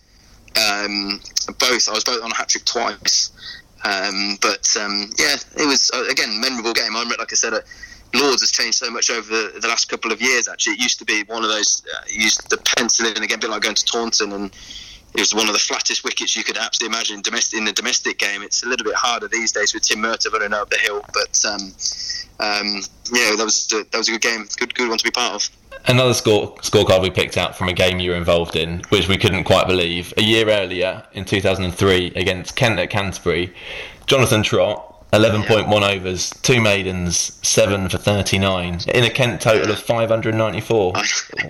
um, both. I was both on a hat trick twice. Um, but um, yeah, it was uh, again memorable game. I remember, like I said, uh, Lords has changed so much over the, the last couple of years. Actually, it used to be one of those uh, used to pencil in again, a bit like going to Taunton, and it was one of the flattest wickets you could absolutely imagine domestic in the domestic game. It's a little bit harder these days with Tim Murtagh running up the hill, but um, um, yeah, that was a, that was a good game, good good one to be part of. Another score scorecard we picked out from a game you were involved in, which we couldn't quite believe. A year earlier, in 2003, against Kent at Canterbury, Jonathan Trott, 11.1 overs, two maidens, seven for 39, in a Kent total of 594.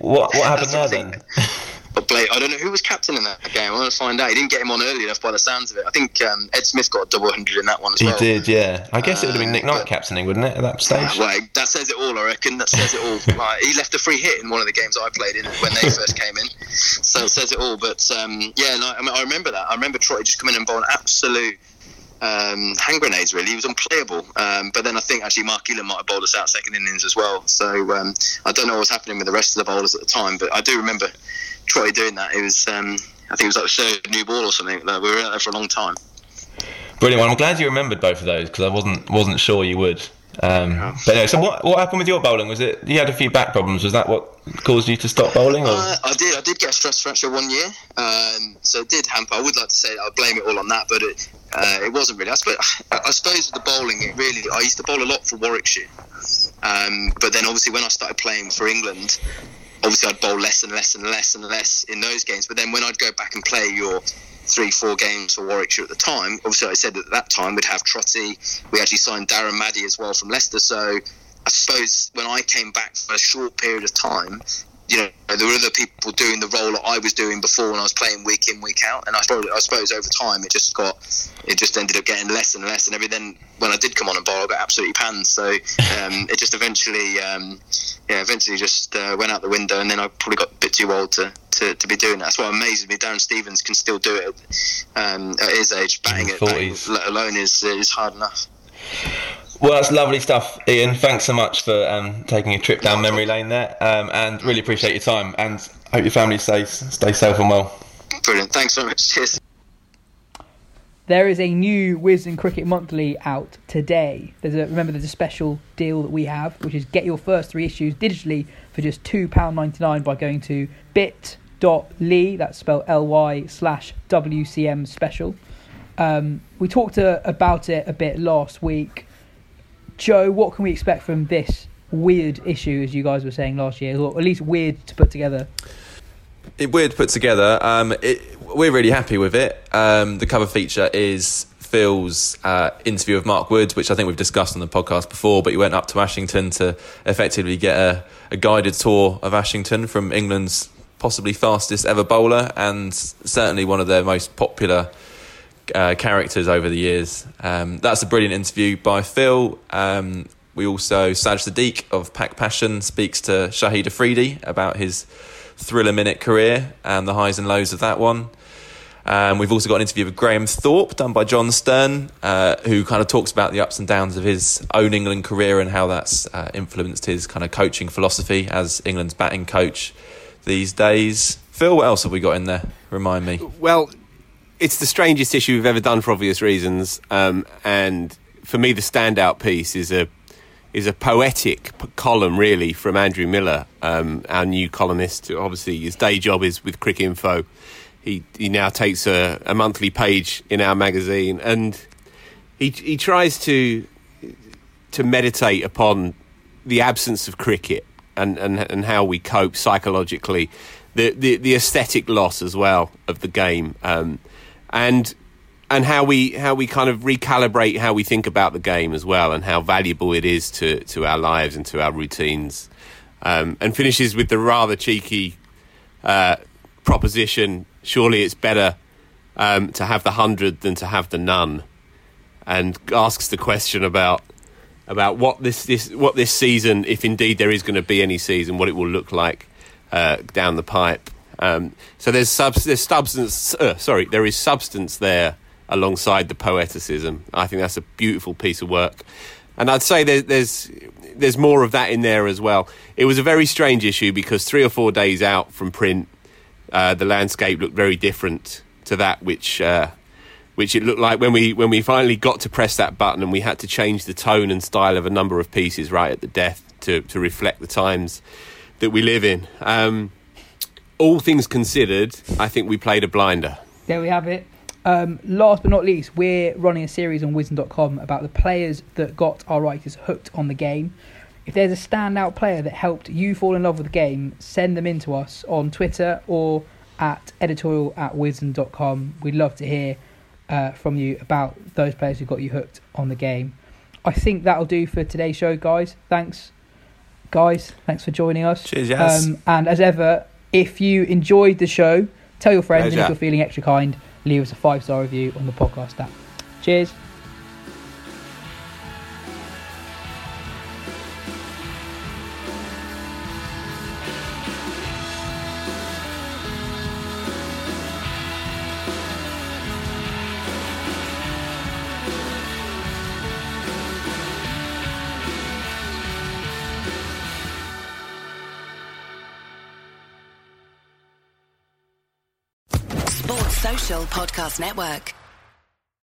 What what happened there then? But Blake, I don't know who was captain in that game. I want to find out. He didn't get him on early enough by the sounds of it. I think um, Ed Smith got a double hundred in that one as He well. did, yeah. I guess it would have been Nick Uh, Knight but- captaining, wouldn't it, at that stage? Well, that says it all, I reckon. That says it all. like, he left a free hit in one of the games I played in when they first came in, so it says it all. But um, yeah, no, I, mean, I remember that. I remember Troy just coming in and bowling absolute um, hand grenades. Really, he was unplayable. Um, but then I think actually Mark Ealham might have bowled us out second innings as well. So um, I don't know what was happening with the rest of the bowlers at the time, but I do remember Troy doing that. It was. Um, I think it was like the third new ball or something. Like, we were out there for a long time. Brilliant. Well, I'm glad you remembered both of those because I wasn't wasn't sure you would. Um, but anyway, so what what happened with your bowling? Was it you had a few back problems? Was that what caused you to stop bowling? Or? Uh, I did. I did get a stress fracture one year, um, so it did hamper. I would like to say I blame it all on that, but it uh, it wasn't really. I suppose, I suppose the bowling, it really. I used to bowl a lot for Warwickshire, um, but then obviously when I started playing for England, obviously I'd bowl less and less and less and less in those games. But then when I'd go back and play your three, four games for Warwickshire at the time, obviously I said at that time we'd have Trotty. We actually signed Darren Maddy as well from Leicester. So I suppose when I came back for a short period of time, you know, there were other people doing the role that I was doing before when I was playing week in, week out, and I suppose, I suppose over time it just got, it just ended up getting less and less, and every then when I did come on and bowl, I got absolutely panned. So um, it just eventually, um, yeah, eventually just uh, went out the window, and then I probably got a bit too old to, to, to be doing that. That's what amazes me. Darren Stevens can still do it um, at his age. Batting it, batting, let alone is is hard enough. Well, that's lovely stuff, Ian. Thanks so much for um, taking a trip down memory lane there, um, and really appreciate your time. And hope your family stays stay safe and well. Brilliant. Thanks very much. Cheers. There is a new Wisden Cricket Monthly out today. There's a remember there's a special deal that we have, which is get your first three issues digitally for just two pound ninety nine by going to bit.ly that's spelled L Y slash WCM special. Um, we talked uh, about it a bit last week. Joe, what can we expect from this weird issue, as you guys were saying last year, or at least weird to put together? it weird put together. Um, it, we're really happy with it. Um, the cover feature is Phil's uh, interview of Mark Wood, which I think we've discussed on the podcast before. But he went up to Ashington to effectively get a, a guided tour of Ashington from England's possibly fastest ever bowler and certainly one of their most popular uh, characters over the years. Um, that's a brilliant interview by Phil. Um, we also, Saj Sadiq of PakPassion speaks to Shahid Afridi about his thriller minute career and the highs and lows of that one. Um, we've also got an interview with Graham Thorpe done by John Stern, uh, who kind of talks about the ups and downs of his own England career and how that's uh, influenced his kind of coaching philosophy as England's batting coach these days. Phil, what else have we got in there? Remind me. Well, it's the strangest issue we've ever done for obvious reasons, um, and for me, the standout piece is a is a poetic p- column, really, from Andrew Miller, um, our new columnist. Obviously, his day job is with Cricinfo. He he now takes a, a monthly page in our magazine, and he he tries to to meditate upon the absence of cricket and, and, and how we cope psychologically the, the, the aesthetic loss as well of the game, um, and and how we how we kind of recalibrate how we think about the game as well, and how valuable it is to to our lives and to our routines, um, and finishes with the rather cheeky uh, proposition. Surely it's better um, to have the hundred than to have the none, and asks the question about about what this, this what this season, if indeed there is going to be any season, what it will look like uh, down the pipe. Um, so there's sub- there's substance. Uh, sorry, there is substance there alongside the poeticism. I think that's a beautiful piece of work, and I'd say there, there's there's more of that in there as well. It was a very strange issue because three or four days out from print, uh, the landscape looked very different to that which uh, which it looked like when we when we finally got to press that button and we had to change the tone and style of a number of pieces right at the death to to reflect the times that we live in. Um, all things considered, I think we played a blinder. There we have it. Um, last but not least, we're running a series on Wisden.com about the players that got our writers hooked on the game. If there's a standout player that helped you fall in love with the game, send them in to us on Twitter or at editorial at wisden.com. We'd love to hear uh, from you about those players who got you hooked on the game. I think that'll do for today's show, guys. Thanks guys, thanks for joining us. Cheers, yes. Um, and as ever, if you enjoyed the show, tell your friends, Pleasure. and if you're feeling extra kind, leave us a five star review on the podcast app. Cheers. Podcast Network.